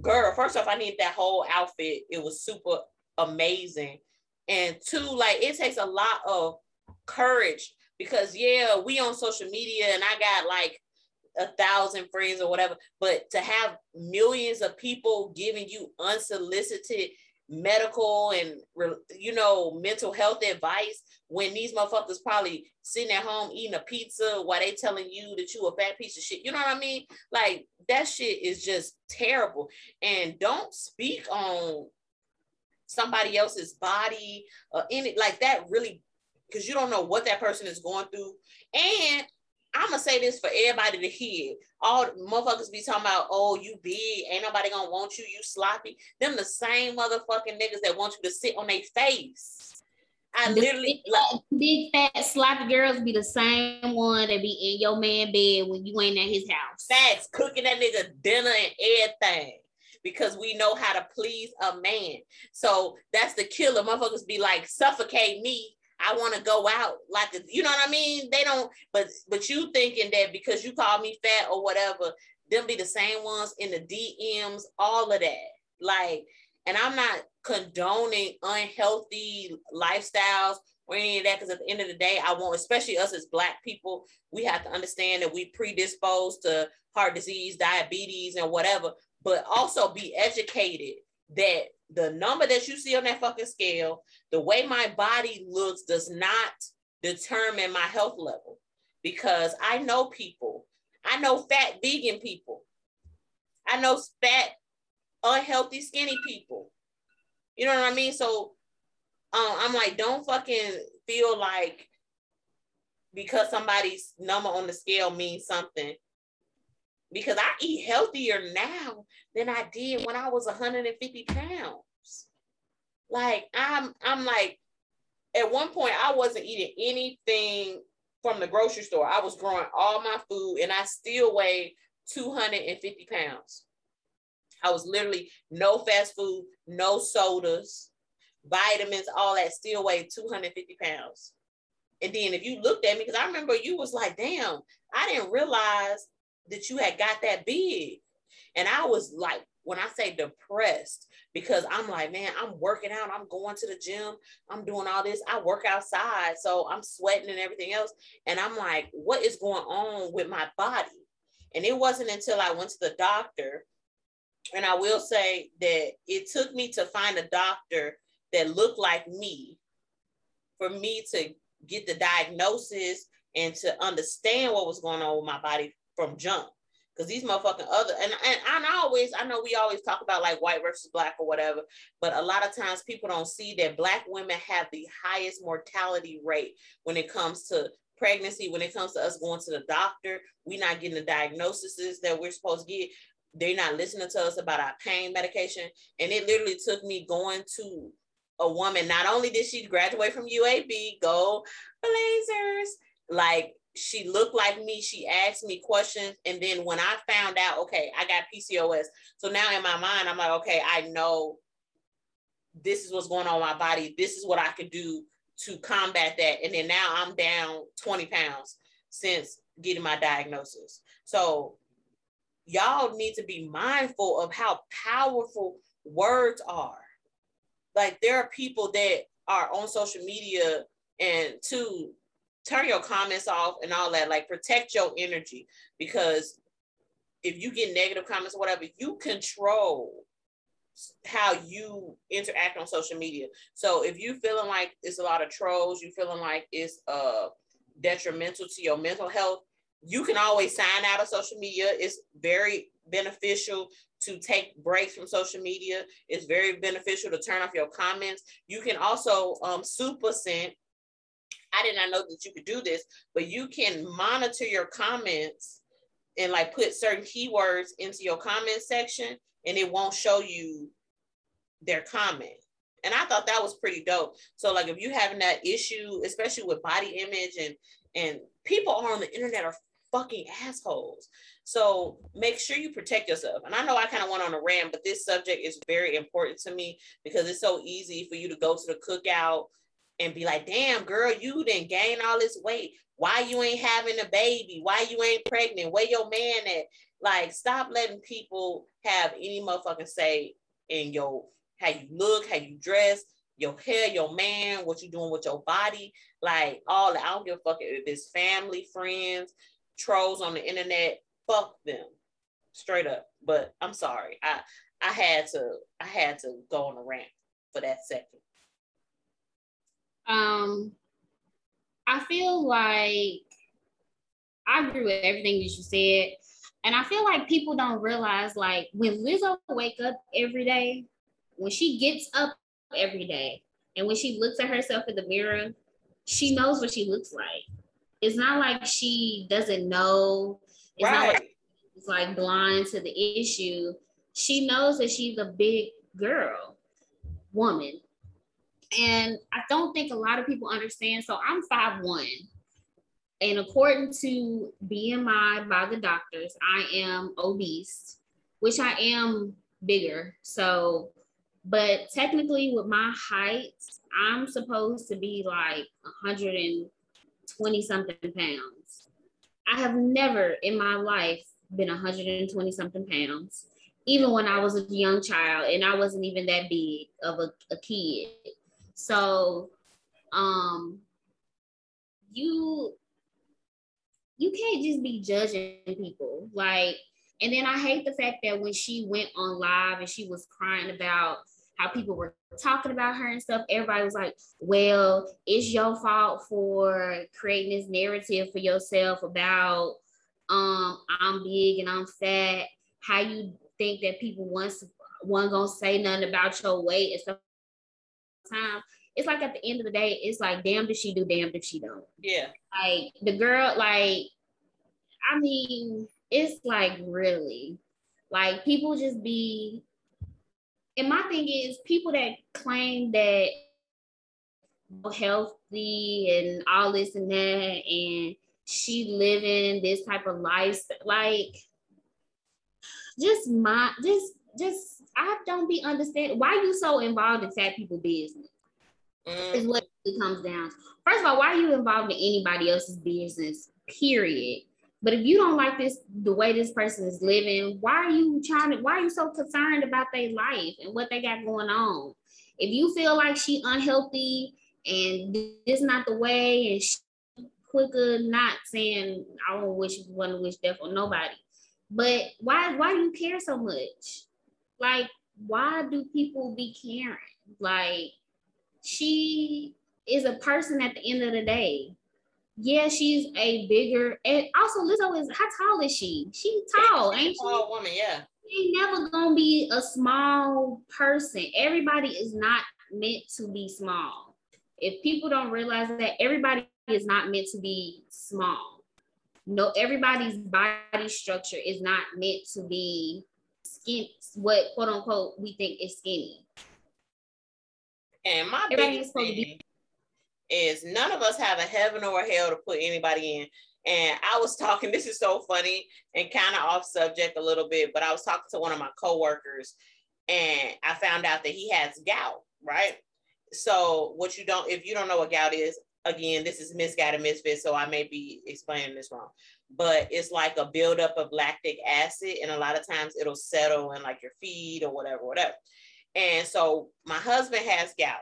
Girl, first off, I need that whole outfit. It was super amazing. And two, like it takes a lot of courage because yeah, we on social media and I got like a thousand friends or whatever, but to have millions of people giving you unsolicited medical and you know mental health advice when these motherfuckers probably sitting at home eating a pizza while they telling you that you a fat piece of shit. You know what i mean? Like that shit is just terrible. And don't speak on somebody else's body or any like that really because you don't know what that person is going through. And I'm gonna say this for everybody to hear. All motherfuckers be talking about, oh, you big, ain't nobody gonna want you, you sloppy. Them the same motherfucking niggas that want you to sit on their face. I the literally big, like, big fat sloppy girls be the same one that be in your man bed when you ain't at his house. Facts, cooking that nigga dinner and everything. Because we know how to please a man. So that's the killer. Motherfuckers be like, suffocate me I want to go out like you know what I mean. They don't, but but you thinking that because you call me fat or whatever, them be the same ones in the DMs, all of that. Like, and I'm not condoning unhealthy lifestyles or any of that because at the end of the day, I want, especially us as Black people, we have to understand that we predisposed to heart disease, diabetes, and whatever, but also be educated that the number that you see on that fucking scale, the way my body looks does not determine my health level because I know people. I know fat vegan people. I know fat, unhealthy, skinny people. You know what I mean? So um, I'm like, don't fucking feel like because somebody's number on the scale means something because I eat healthier now than I did when I was 150 pounds. Like I'm, I'm like, at one point I wasn't eating anything from the grocery store. I was growing all my food and I still weighed 250 pounds. I was literally no fast food, no sodas, vitamins, all that still weighed 250 pounds. And then if you looked at me, because I remember you was like, damn, I didn't realize that you had got that big. And I was like, when I say depressed, because I'm like, man, I'm working out, I'm going to the gym, I'm doing all this, I work outside, so I'm sweating and everything else. And I'm like, what is going on with my body? And it wasn't until I went to the doctor, and I will say that it took me to find a doctor that looked like me for me to get the diagnosis and to understand what was going on with my body from jump. Cause these motherfucking other and, and and I always I know we always talk about like white versus black or whatever, but a lot of times people don't see that black women have the highest mortality rate when it comes to pregnancy when it comes to us going to the doctor. We're not getting the diagnoses that we're supposed to get. They're not listening to us about our pain medication. And it literally took me going to a woman. Not only did she graduate from UAB, go Blazers, like she looked like me. She asked me questions. And then when I found out, okay, I got PCOS. So now in my mind, I'm like, okay, I know this is what's going on my body. This is what I could do to combat that. And then now I'm down 20 pounds since getting my diagnosis. So y'all need to be mindful of how powerful words are. Like there are people that are on social media and to turn your comments off and all that, like protect your energy because if you get negative comments or whatever, you control how you interact on social media. So if you feeling like it's a lot of trolls, you feeling like it's uh detrimental to your mental health, you can always sign out of social media. It's very beneficial to take breaks from social media. It's very beneficial to turn off your comments. You can also um, super send. I did not know that you could do this, but you can monitor your comments and like put certain keywords into your comment section and it won't show you their comment. And I thought that was pretty dope. So like if you having that issue, especially with body image and and people on the internet are fucking assholes. So make sure you protect yourself. And I know I kind of went on a rant, but this subject is very important to me because it's so easy for you to go to the cookout and be like, damn, girl, you didn't gain all this weight. Why you ain't having a baby? Why you ain't pregnant? Where your man at? Like, stop letting people have any motherfucking say in your how you look, how you dress, your hair, your man, what you doing with your body, like all. I don't give a fuck if it's family, friends, trolls on the internet. Fuck them, straight up. But I'm sorry, I I had to I had to go on a rant for that second. Um, I feel like I agree with everything that you said. And I feel like people don't realize like when Lizzo wake up every day, when she gets up every day, and when she looks at herself in the mirror, she knows what she looks like. It's not like she doesn't know. It's right. not like it's like blind to the issue. She knows that she's a big girl, woman. And I don't think a lot of people understand. So I'm five one. And according to BMI by the doctors, I am obese, which I am bigger. So, but technically, with my height, I'm supposed to be like 120 something pounds. I have never in my life been 120 something pounds, even when I was a young child and I wasn't even that big of a, a kid. So, um, you you can't just be judging people. Like, and then I hate the fact that when she went on live and she was crying about how people were talking about her and stuff, everybody was like, well, it's your fault for creating this narrative for yourself about um I'm big and I'm fat. How you think that people once one gonna say nothing about your weight and stuff time it's like at the end of the day, it's like damned if she do, damned if she don't. Yeah. Like the girl, like, I mean, it's like really, like people just be. And my thing is, people that claim that healthy and all this and that, and she living this type of life, like, just my, just, just, I don't be understanding why you so involved in fat people business mm. is what it comes down to. First of all, why are you involved in anybody else's business? Period. But if you don't like this, the way this person is living, why are you trying to? Why are you so concerned about their life and what they got going on? If you feel like she unhealthy and this not the way, and she quicker, not saying I don't wish want to wish death on nobody, but why why do you care so much? Like, why do people be caring? Like, she is a person at the end of the day. Yeah, she's a bigger and also Lizzo is how tall is she? She's tall, yeah, ain't she? Tall woman, yeah. She ain't never gonna be a small person. Everybody is not meant to be small. If people don't realize that everybody is not meant to be small. No, everybody's body structure is not meant to be skin what quote unquote we think is skinny. And my Everybody biggest thing be- is none of us have a heaven or a hell to put anybody in. And I was talking, this is so funny and kind of off subject a little bit, but I was talking to one of my coworkers and I found out that he has gout, right? So what you don't, if you don't know what gout is, again, this is misguided misfit, so I may be explaining this wrong, but it's like a buildup of lactic acid, and a lot of times it'll settle in like your feet or whatever, whatever. And so my husband has gout,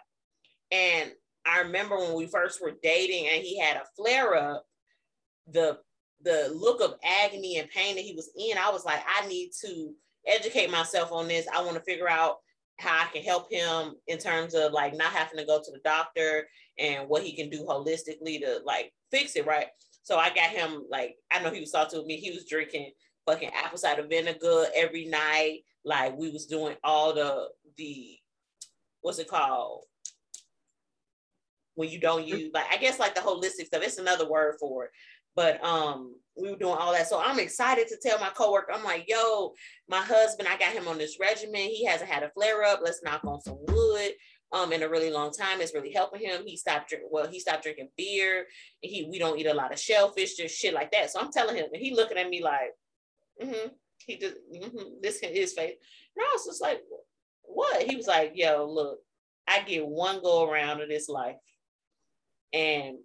and I remember when we first were dating, and he had a flare up. The the look of agony and pain that he was in, I was like, I need to educate myself on this. I want to figure out how I can help him in terms of like not having to go to the doctor and what he can do holistically to like fix it, right? So I got him like I know he was talking to me. He was drinking fucking apple cider vinegar every night. Like we was doing all the the what's it called when you don't use like I guess like the holistic stuff. It's another word for it. But um we were doing all that. So I'm excited to tell my coworker, I'm like, yo, my husband, I got him on this regimen. He hasn't had a flare up. Let's knock on some wood um in a really long time. It's really helping him. He stopped drinking, well, he stopped drinking beer. He we don't eat a lot of shellfish, just shit like that. So I'm telling him, and he looking at me like, mm-hmm. He just mm-hmm. this his face. And I was just like, what? He was like, yo, look, I get one go around of this life. And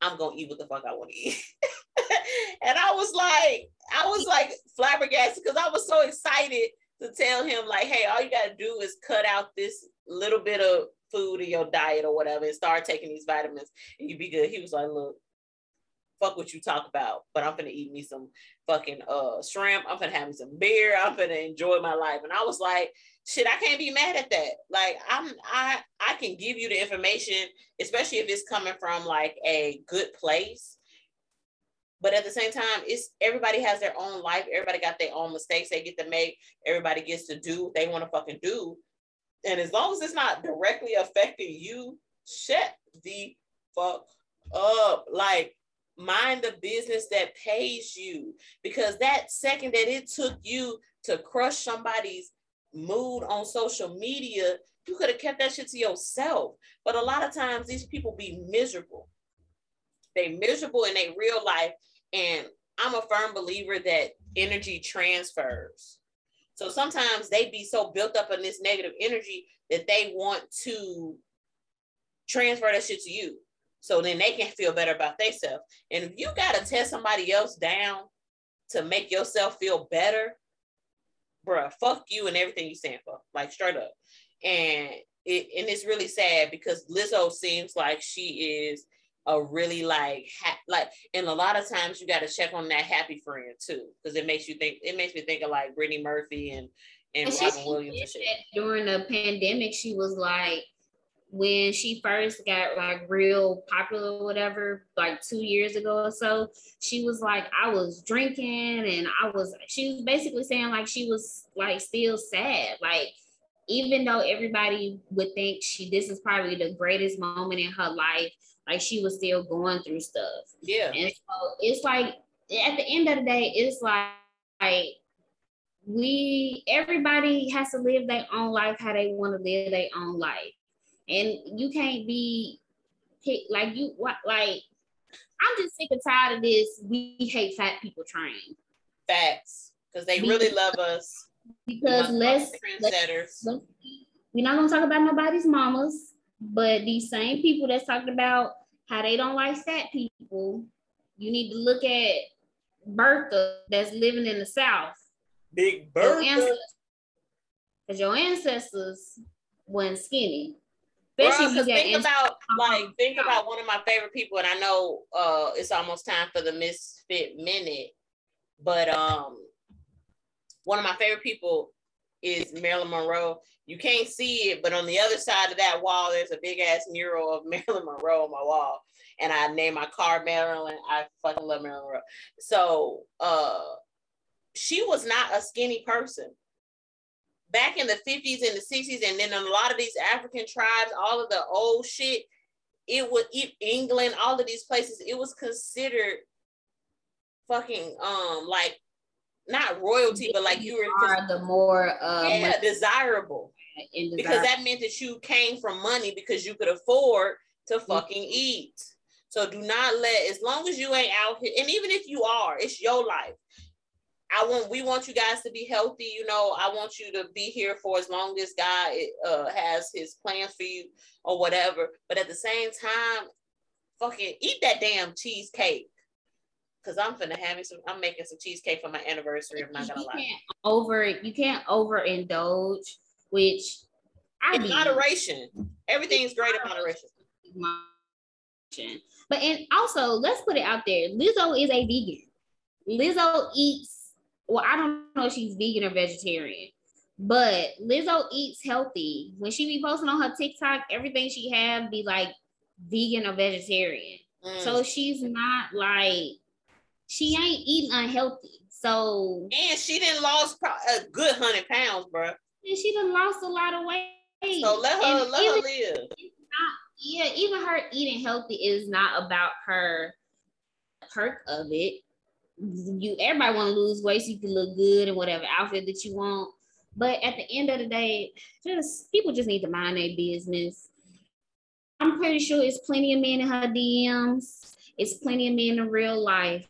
I'm gonna eat what the fuck I want to eat. and I was like, I was like flabbergasted because I was so excited to tell him like, hey, all you gotta do is cut out this little bit of food in your diet or whatever and start taking these vitamins and you'd be good. He was like, look, fuck what you talk about, but I'm gonna eat me some fucking uh shrimp. I'm gonna have me some beer. I'm gonna enjoy my life. And I was like, shit, I can't be mad at that. Like I'm I I can give you the information, especially if it's coming from like a good place. But at the same time, it's everybody has their own life. Everybody got their own mistakes they get to make. Everybody gets to do what they want to fucking do. And as long as it's not directly affecting you, shut the fuck up. Like, mind the business that pays you. Because that second that it took you to crush somebody's mood on social media, you could have kept that shit to yourself. But a lot of times these people be miserable. They miserable in their real life. And I'm a firm believer that energy transfers. So sometimes they be so built up in this negative energy that they want to transfer that shit to you. So then they can feel better about themselves. And if you gotta tear somebody else down to make yourself feel better, bruh, fuck you and everything you stand for, like straight up. And it and it's really sad because Lizzo seems like she is a really like ha- like and a lot of times you got to check on that happy friend too because it makes you think it makes me think of like Brittany Murphy and and, and Robin Williams and shit. During the pandemic, she was like when she first got like real popular or whatever, like two years ago or so, she was like, I was drinking and I was, she was basically saying like she was like still sad. Like, even though everybody would think she, this is probably the greatest moment in her life, like she was still going through stuff. Yeah. And so it's like, at the end of the day, it's like, like we, everybody has to live their own life how they want to live their own life and you can't be like you what like I'm just sick and tired of this. We hate fat people train. Facts, because they because, really love us. Because let's, let's, let's we're not gonna talk about nobody's mamas, but these same people that's talking about how they don't like fat people, you need to look at Bertha that's living in the South. Big Bertha. Because your ancestors weren't skinny. Especially Bro, think about like think about one of my favorite people, and I know uh it's almost time for the misfit minute, but um one of my favorite people is Marilyn Monroe. You can't see it, but on the other side of that wall, there's a big ass mural of Marilyn Monroe on my wall. And I named my car Marilyn. I fucking love Marilyn Monroe. So uh she was not a skinny person back in the 50s and the 60s, and then a lot of these African tribes, all of the old shit, it was England, all of these places, it was considered fucking um like not royalty, but like you were are the more uh, yeah, desirable because that meant that you came from money because you could afford to mm-hmm. fucking mm-hmm. eat. So do not let, as long as you ain't out here, and even if you are, it's your life. I want, we want you guys to be healthy. You know, I want you to be here for as long as God uh, has His plans for you or whatever. But at the same time, fucking eat that damn cheesecake. Cause I'm finna having some. I'm making some cheesecake for my anniversary. I'm not gonna you lie. Can't over you can't overindulge, which I in moderation. Everything's great in moderation. But and also let's put it out there. Lizzo is a vegan. Lizzo eats. Well, I don't know if she's vegan or vegetarian, but Lizzo eats healthy. When she be posting on her TikTok, everything she have be like vegan or vegetarian. Mm. So she's not like she ain't eating unhealthy. So and she didn't lost a good hundred pounds, bro. And she done lost a lot of weight. So let her and let her live. Not, yeah, even her eating healthy is not about her perk of it. You everybody want to lose weight so you can look good in whatever outfit that you want. But at the end of the day, just people just need to mind their business. I'm pretty sure it's plenty of men in her DMs. It's plenty of men in real life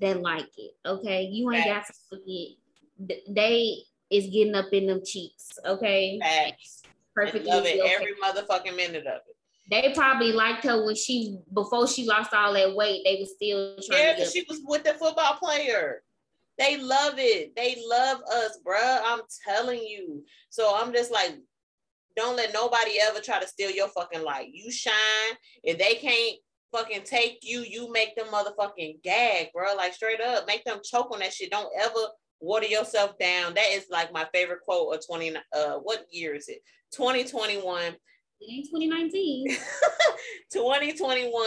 that like it. Okay, you ain't Facts. got to forget they is getting up in them cheeks. Okay, Facts. perfectly. love it okay. every motherfucking minute of it. They probably liked her when she before she lost all that weight. They was still trying. To. Yeah, she was with the football player. They love it. They love us, bruh. I'm telling you. So I'm just like, don't let nobody ever try to steal your fucking light. You shine. If they can't fucking take you, you make them motherfucking gag, bro. Like straight up, make them choke on that shit. Don't ever water yourself down. That is like my favorite quote of 20 uh what year is it? 2021. It ain't 2019. 2021.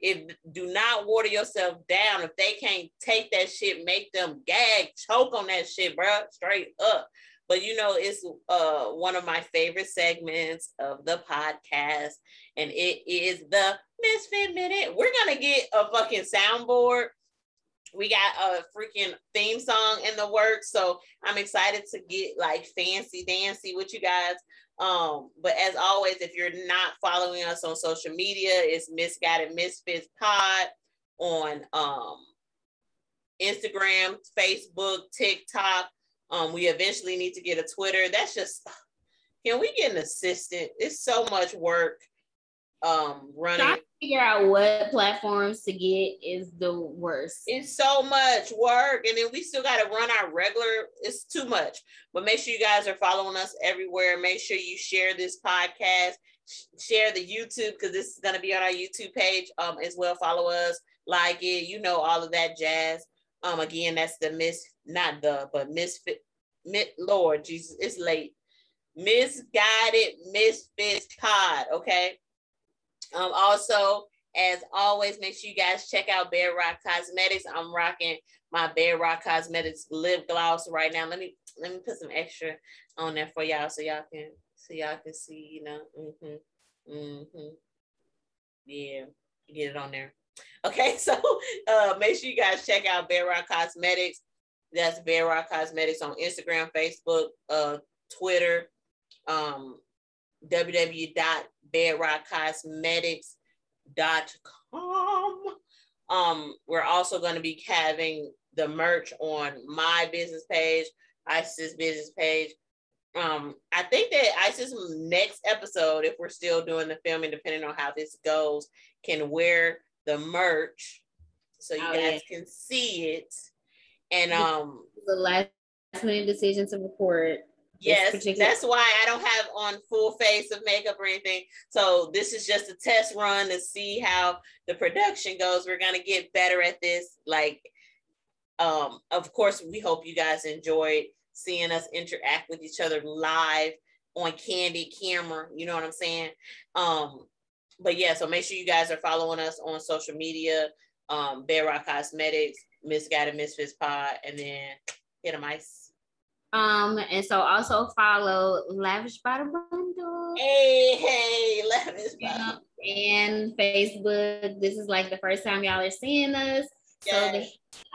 If do not water yourself down. If they can't take that shit, make them gag, choke on that shit, bro. Straight up. But you know, it's uh one of my favorite segments of the podcast, and it is the Misfit Minute. We're gonna get a fucking soundboard. We got a freaking theme song in the works, so I'm excited to get like fancy dancy with you guys. Um, but as always, if you're not following us on social media, it's Misguided Misfits Pod on um Instagram, Facebook, TikTok. Um, we eventually need to get a Twitter. That's just can we get an assistant? It's so much work um running. Trying to figure out what platforms to get is the worst. It's so much work, and then we still got to run our regular. It's too much. But make sure you guys are following us everywhere. Make sure you share this podcast, share the YouTube because this is gonna be on our YouTube page um as well. Follow us, like it, you know all of that jazz. Um, again, that's the miss, not the, but misfit, mit, Lord Jesus, it's late. Misguided Misfits Pod, okay? Um, also, as always, make sure you guys check out Bear Rock Cosmetics. I'm rocking my Bear Rock Cosmetics lip gloss right now. Let me let me put some extra on there for y'all so y'all can so y'all can see, you know. Mm-hmm. Mm-hmm. Yeah, get it on there. Okay, so uh make sure you guys check out Bear Rock Cosmetics. That's Bear Rock Cosmetics on Instagram, Facebook, uh, Twitter, um, www.bedrockcosmetics.com. Um, we're also going to be having the merch on my business page, Isis business page. Um, I think that Isis next episode, if we're still doing the filming, depending on how this goes, can wear the merch so you oh, guys yeah. can see it. And um the last minute decision to record Yes, that's why I don't have on full face of makeup or anything. So this is just a test run to see how the production goes. We're gonna get better at this. Like, um, of course, we hope you guys enjoyed seeing us interact with each other live on Candid camera. You know what I'm saying? Um, but yeah, so make sure you guys are following us on social media, um, Bear Rock Cosmetics, Misguided Misfits Pod, and then hit them ice. Um, and so also follow Lavish by the Bundle. Hey, hey, Lavish by and Facebook. This is like the first time y'all are seeing us. Yes. So the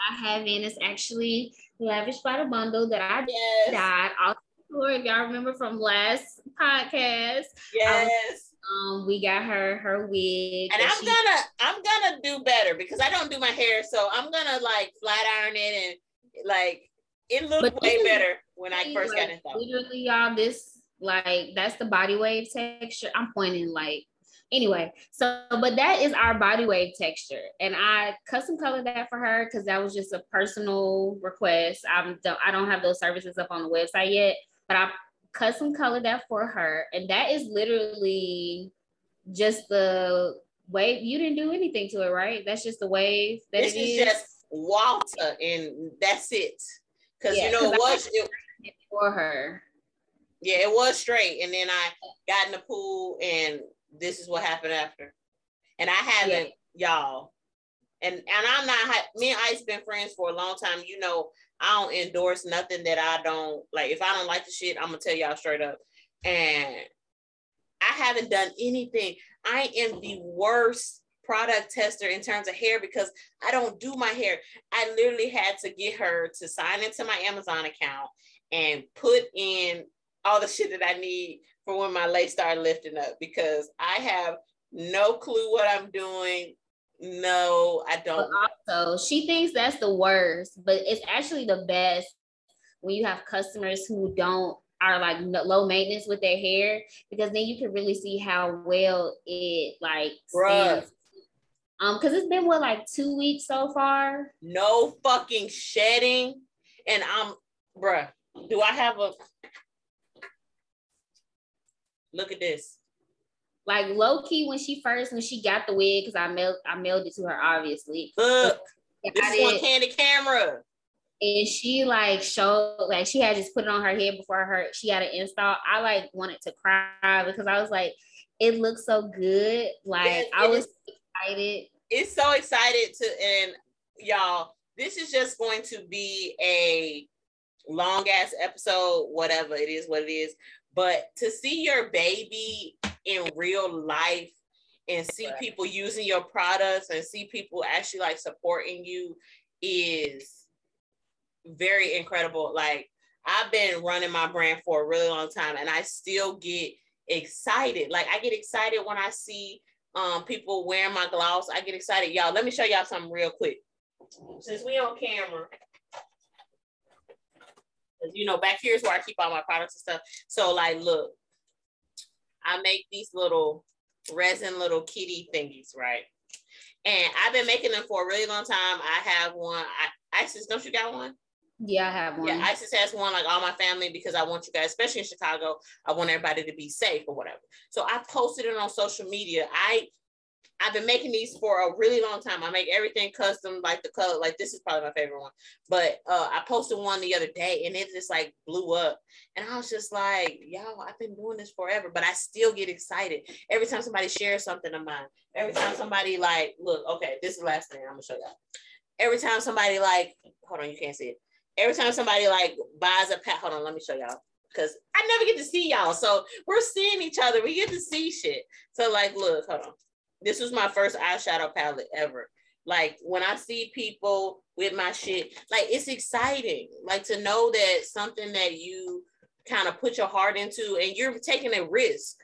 I have in is actually Lavish by the bundle that I yes. got. Also, if y'all remember from last podcast. Yes. Was, um, we got her her wig. And I'm she, gonna I'm gonna do better because I don't do my hair, so I'm gonna like flat iron it and like it looked way better when I first like, got it. Though. Literally, y'all, this like that's the body wave texture. I'm pointing like anyway. So, but that is our body wave texture, and I custom colored that for her because that was just a personal request. I'm I don't have those services up on the website yet, but I custom colored that for her, and that is literally just the wave. You didn't do anything to it, right? That's just the wave that this it is. is. just water, and that's it. Because yeah, you know what? It, for her. Yeah, it was straight, and then I got in the pool, and this is what happened after. And I haven't, yeah. y'all. And and I'm not. Me and Ice been friends for a long time. You know, I don't endorse nothing that I don't like. If I don't like the shit, I'm gonna tell y'all straight up. And I haven't done anything. I am the worst product tester in terms of hair because I don't do my hair. I literally had to get her to sign into my Amazon account and put in all the shit that I need for when my lace started lifting up because I have no clue what I'm doing. No, I don't. But also, she thinks that's the worst, but it's actually the best when you have customers who don't are like low maintenance with their hair because then you can really see how well it like Bruh. Um, because it's been what like two weeks so far. No fucking shedding, and I'm, bruh. Do I have a? Look at this. Like low key when she first when she got the wig because I mailed I mailed it to her obviously. Look, this is on candid camera. And she like showed like she had just put it on her head before her she had an install. I like wanted to cry because I was like, it looks so good. Like yes, I was excited. It's so excited to and y'all, this is just going to be a long ass episode, whatever it is, what it is. But to see your baby in real life and see people using your products and see people actually like supporting you is very incredible. Like I've been running my brand for a really long time and I still get excited. Like I get excited when I see um, people wearing my gloss. I get excited. Y'all, let me show y'all something real quick. Since we on camera, you know, back here is where I keep all my products and stuff. So like, look, I make these little resin little kitty thingies, right? And I've been making them for a really long time. I have one. I, Isis, don't you got one? Yeah, I have one. Yeah, Isis has one, like all my family, because I want you guys, especially in Chicago, I want everybody to be safe or whatever. So I posted it on social media. I I've been making these for a really long time. I make everything custom, like the color. Like this is probably my favorite one. But uh, I posted one the other day, and it just like blew up. And I was just like, "Y'all, I've been doing this forever." But I still get excited every time somebody shares something of mine. Every time somebody like, look, okay, this is the last thing I'm gonna show y'all. Every time somebody like, hold on, you can't see it. Every time somebody like buys a pack, hold on, let me show y'all because I never get to see y'all. So we're seeing each other. We get to see shit. So like, look, hold on this was my first eyeshadow palette ever. Like when I see people with my shit, like it's exciting. Like to know that something that you kind of put your heart into and you're taking a risk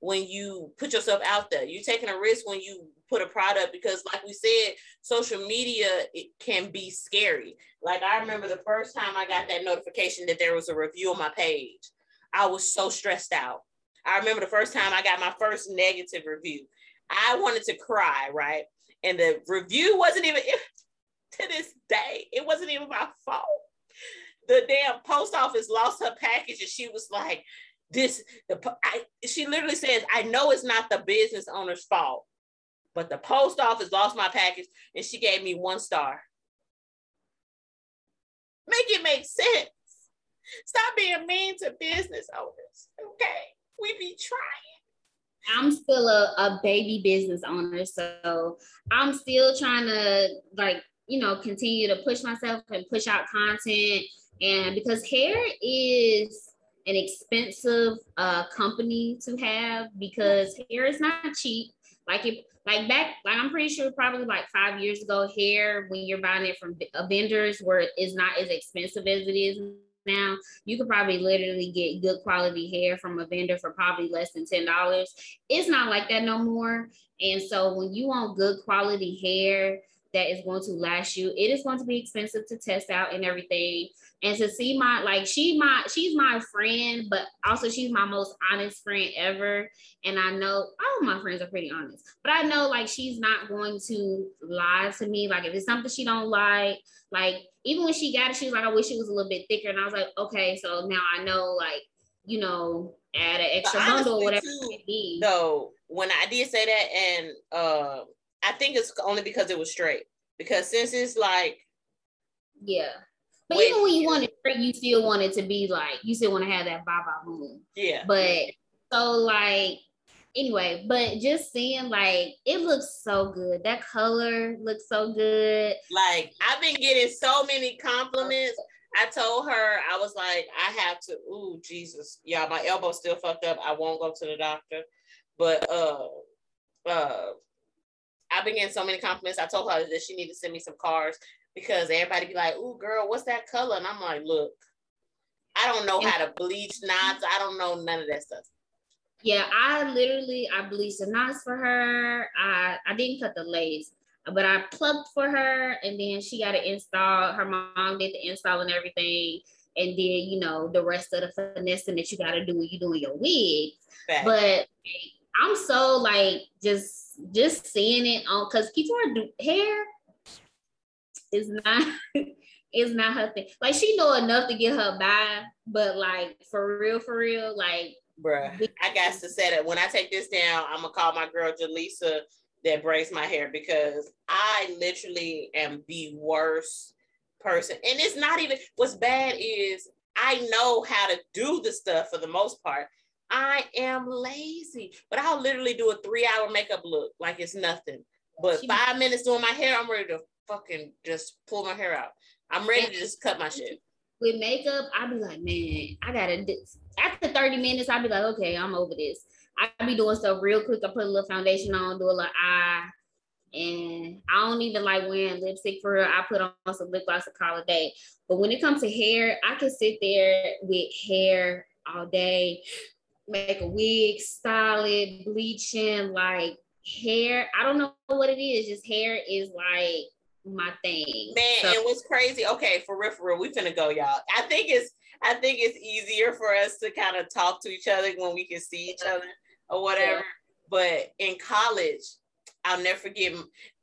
when you put yourself out there. You're taking a risk when you put a product because like we said, social media it can be scary. Like I remember the first time I got that notification that there was a review on my page. I was so stressed out. I remember the first time I got my first negative review. I wanted to cry, right? And the review wasn't even to this day, it wasn't even my fault. The damn post office lost her package and she was like, this the I, she literally says, I know it's not the business owner's fault, but the post office lost my package and she gave me one star. Make it make sense. Stop being mean to business owners. Okay. We be trying. I'm still a, a baby business owner, so I'm still trying to like you know continue to push myself and push out content. And because hair is an expensive uh company to have because hair is not cheap. Like it, like back, like I'm pretty sure probably like five years ago, hair when you're buying it from vendors where it's not as expensive as it is now. You could probably literally get good quality hair from a vendor for probably less than ten dollars. It's not like that no more. And so when you want good quality hair that is going to last you, it is going to be expensive to test out and everything. And to see my like she my she's my friend but also she's my most honest friend ever. And i know all of my friends are pretty honest but i know like she's not going to lie to me. Like if it's something she don't like like even when she got it she was like i wish it was a little bit thicker. And i was like okay so now i know like you know add an extra bundle or whatever too, though when i did say that and uh i think it's only because it was straight because since it's like yeah but Wait, even when you want it straight, you still want it to be like you still want to have that baba boom. Yeah. But so like anyway, but just seeing like it looks so good. That color looks so good. Like I've been getting so many compliments. I told her I was like, I have to. Ooh, Jesus, yeah, my elbow still fucked up. I won't go to the doctor, but uh, uh, I've been getting so many compliments. I told her that she needed to send me some cards because everybody be like, "Ooh, girl, what's that color?" And I'm like, "Look, I don't know how to bleach knots. I don't know none of that stuff." Yeah, I literally I bleached the knots for her. I I didn't cut the lace, but I plucked for her, and then she got it installed. Her mom did the install and everything, and then you know the rest of the finessing that you got to do when you doing your wig. But I'm so like just just seeing it on because are do hair is not is not her thing. Like she know enough to get her by, but like for real, for real, like bruh, I got to say that when I take this down, I'm gonna call my girl Jaleesa that braids my hair because I literally am the worst person. And it's not even what's bad is I know how to do the stuff for the most part. I am lazy, but I'll literally do a three hour makeup look like it's nothing. But five minutes doing my hair, I'm ready to fucking just pull my hair out. I'm ready to just cut my shit. With makeup, I'd be like, man, I gotta. After 30 minutes, I'd be like, okay, I'm over this. I'd be doing stuff real quick. I put a little foundation on, do a little eye, and I don't even like wearing lipstick for real. I put on some lip gloss to call a day. But when it comes to hair, I can sit there with hair all day, make a wig, style it, bleaching, like hair. I don't know what it is. Just hair is like my thing. Man, so- and what's crazy? Okay, for real, for real, we finna go, y'all. I think it's I think it's easier for us to kind of talk to each other when we can see each other or whatever. Yeah. But in college, I'll never forget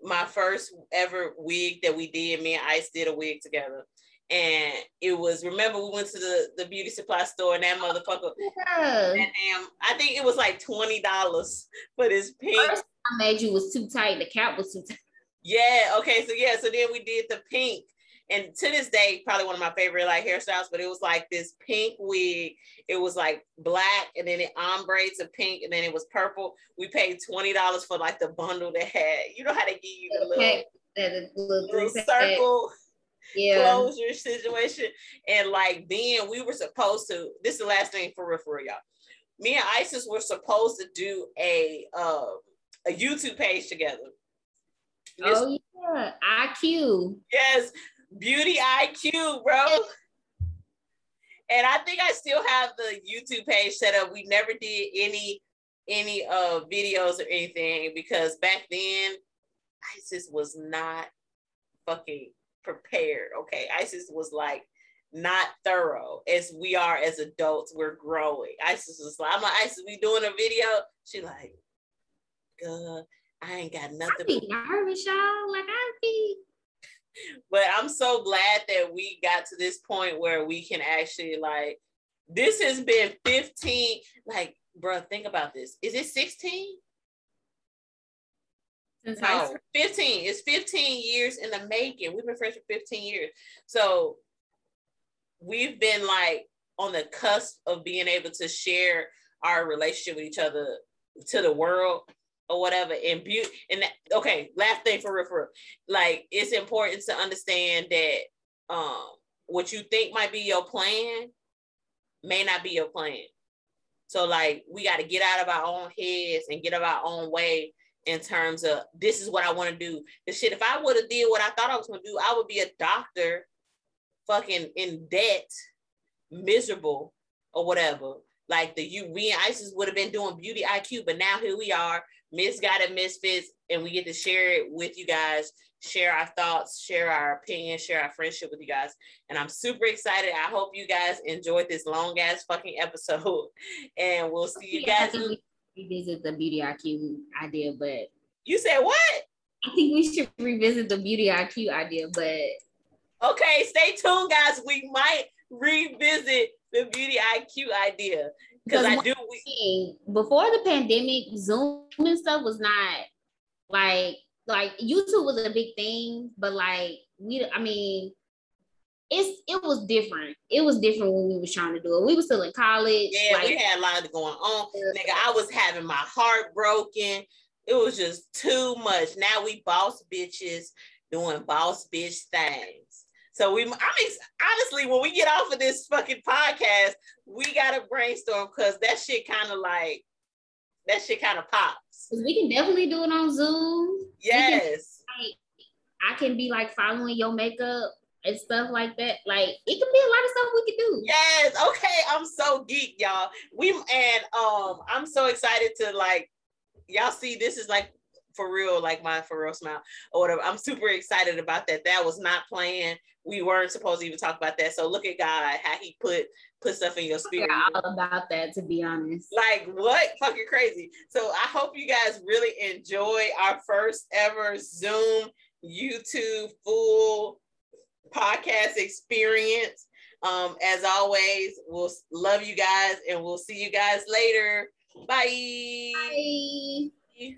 my first ever wig that we did. Me and Ice did a wig together. And it was remember we went to the, the beauty supply store and that oh, motherfucker yeah. and damn I think it was like twenty dollars for this pink. First I made you was too tight, the cap was too tight. Yeah. Okay. So yeah. So then we did the pink, and to this day, probably one of my favorite like hairstyles. But it was like this pink wig. It was like black, and then it ombre to pink, and then it was purple. We paid twenty dollars for like the bundle that had. You know how they give you the little, the little, little circle. Yeah. Closure situation. And like then we were supposed to, this is the last thing for real, for real, y'all. Me and Isis were supposed to do a uh, a YouTube page together oh yeah, IQ. Yes, beauty IQ, bro. And I think I still have the YouTube page set up. We never did any any uh videos or anything because back then Isis was not fucking prepared. Okay, Isis was like not thorough as we are as adults. We're growing. Isis was like, I'm like, Isis, we doing a video. She like, God, I ain't got nothing. I be nervous, y'all. Like I be. But I'm so glad that we got to this point where we can actually like. This has been 15. Like, bro, think about this. Is it 16? No, 15. It's 15 years in the making. We've been friends for 15 years. So we've been like on the cusp of being able to share our relationship with each other to the world or whatever and beauty and that, okay last thing for real, for real like it's important to understand that um what you think might be your plan may not be your plan. So like we got to get out of our own heads and get of our own way in terms of this is what I want to do. The shit, if I would have did what I thought I was gonna do, I would be a doctor, fucking in debt, miserable, or whatever. Like the you, we and Isis would have been doing beauty IQ, but now here we are, misguided misfits, and we get to share it with you guys, share our thoughts, share our opinions, share our friendship with you guys. And I'm super excited. I hope you guys enjoyed this long ass fucking episode, and we'll see you guys. Revisit the beauty IQ idea, but you said what? I think we should revisit the beauty IQ idea, but okay, stay tuned, guys. We might revisit the beauty IQ idea because I do. We- before the pandemic, Zoom and stuff was not like like YouTube was a big thing, but like we, I mean, it's it was different. It was different when we was trying to do it. We were still in college. Yeah, like, we had a lot going on. Nigga, I was having my heart broken. It was just too much. Now we boss bitches doing boss bitch things. So we, I mean, honestly, when we get off of this fucking podcast, we gotta brainstorm because that shit kind of like that shit kind of pops. We can definitely do it on Zoom. Yes. Can, like, I can be like following your makeup and stuff like that. Like it can be a lot of stuff we could do. Yes. Okay. I'm so geek, y'all. We and um, I'm so excited to like y'all see this is like for real, like my for real smile or whatever. I'm super excited about that. That was not planned. We weren't supposed to even talk about that. So look at God, how He put put stuff in your spirit. all about that, to be honest. Like what? Fucking crazy. So I hope you guys really enjoy our first ever Zoom YouTube full podcast experience. Um, as always, we'll love you guys and we'll see you guys later. Bye. Bye.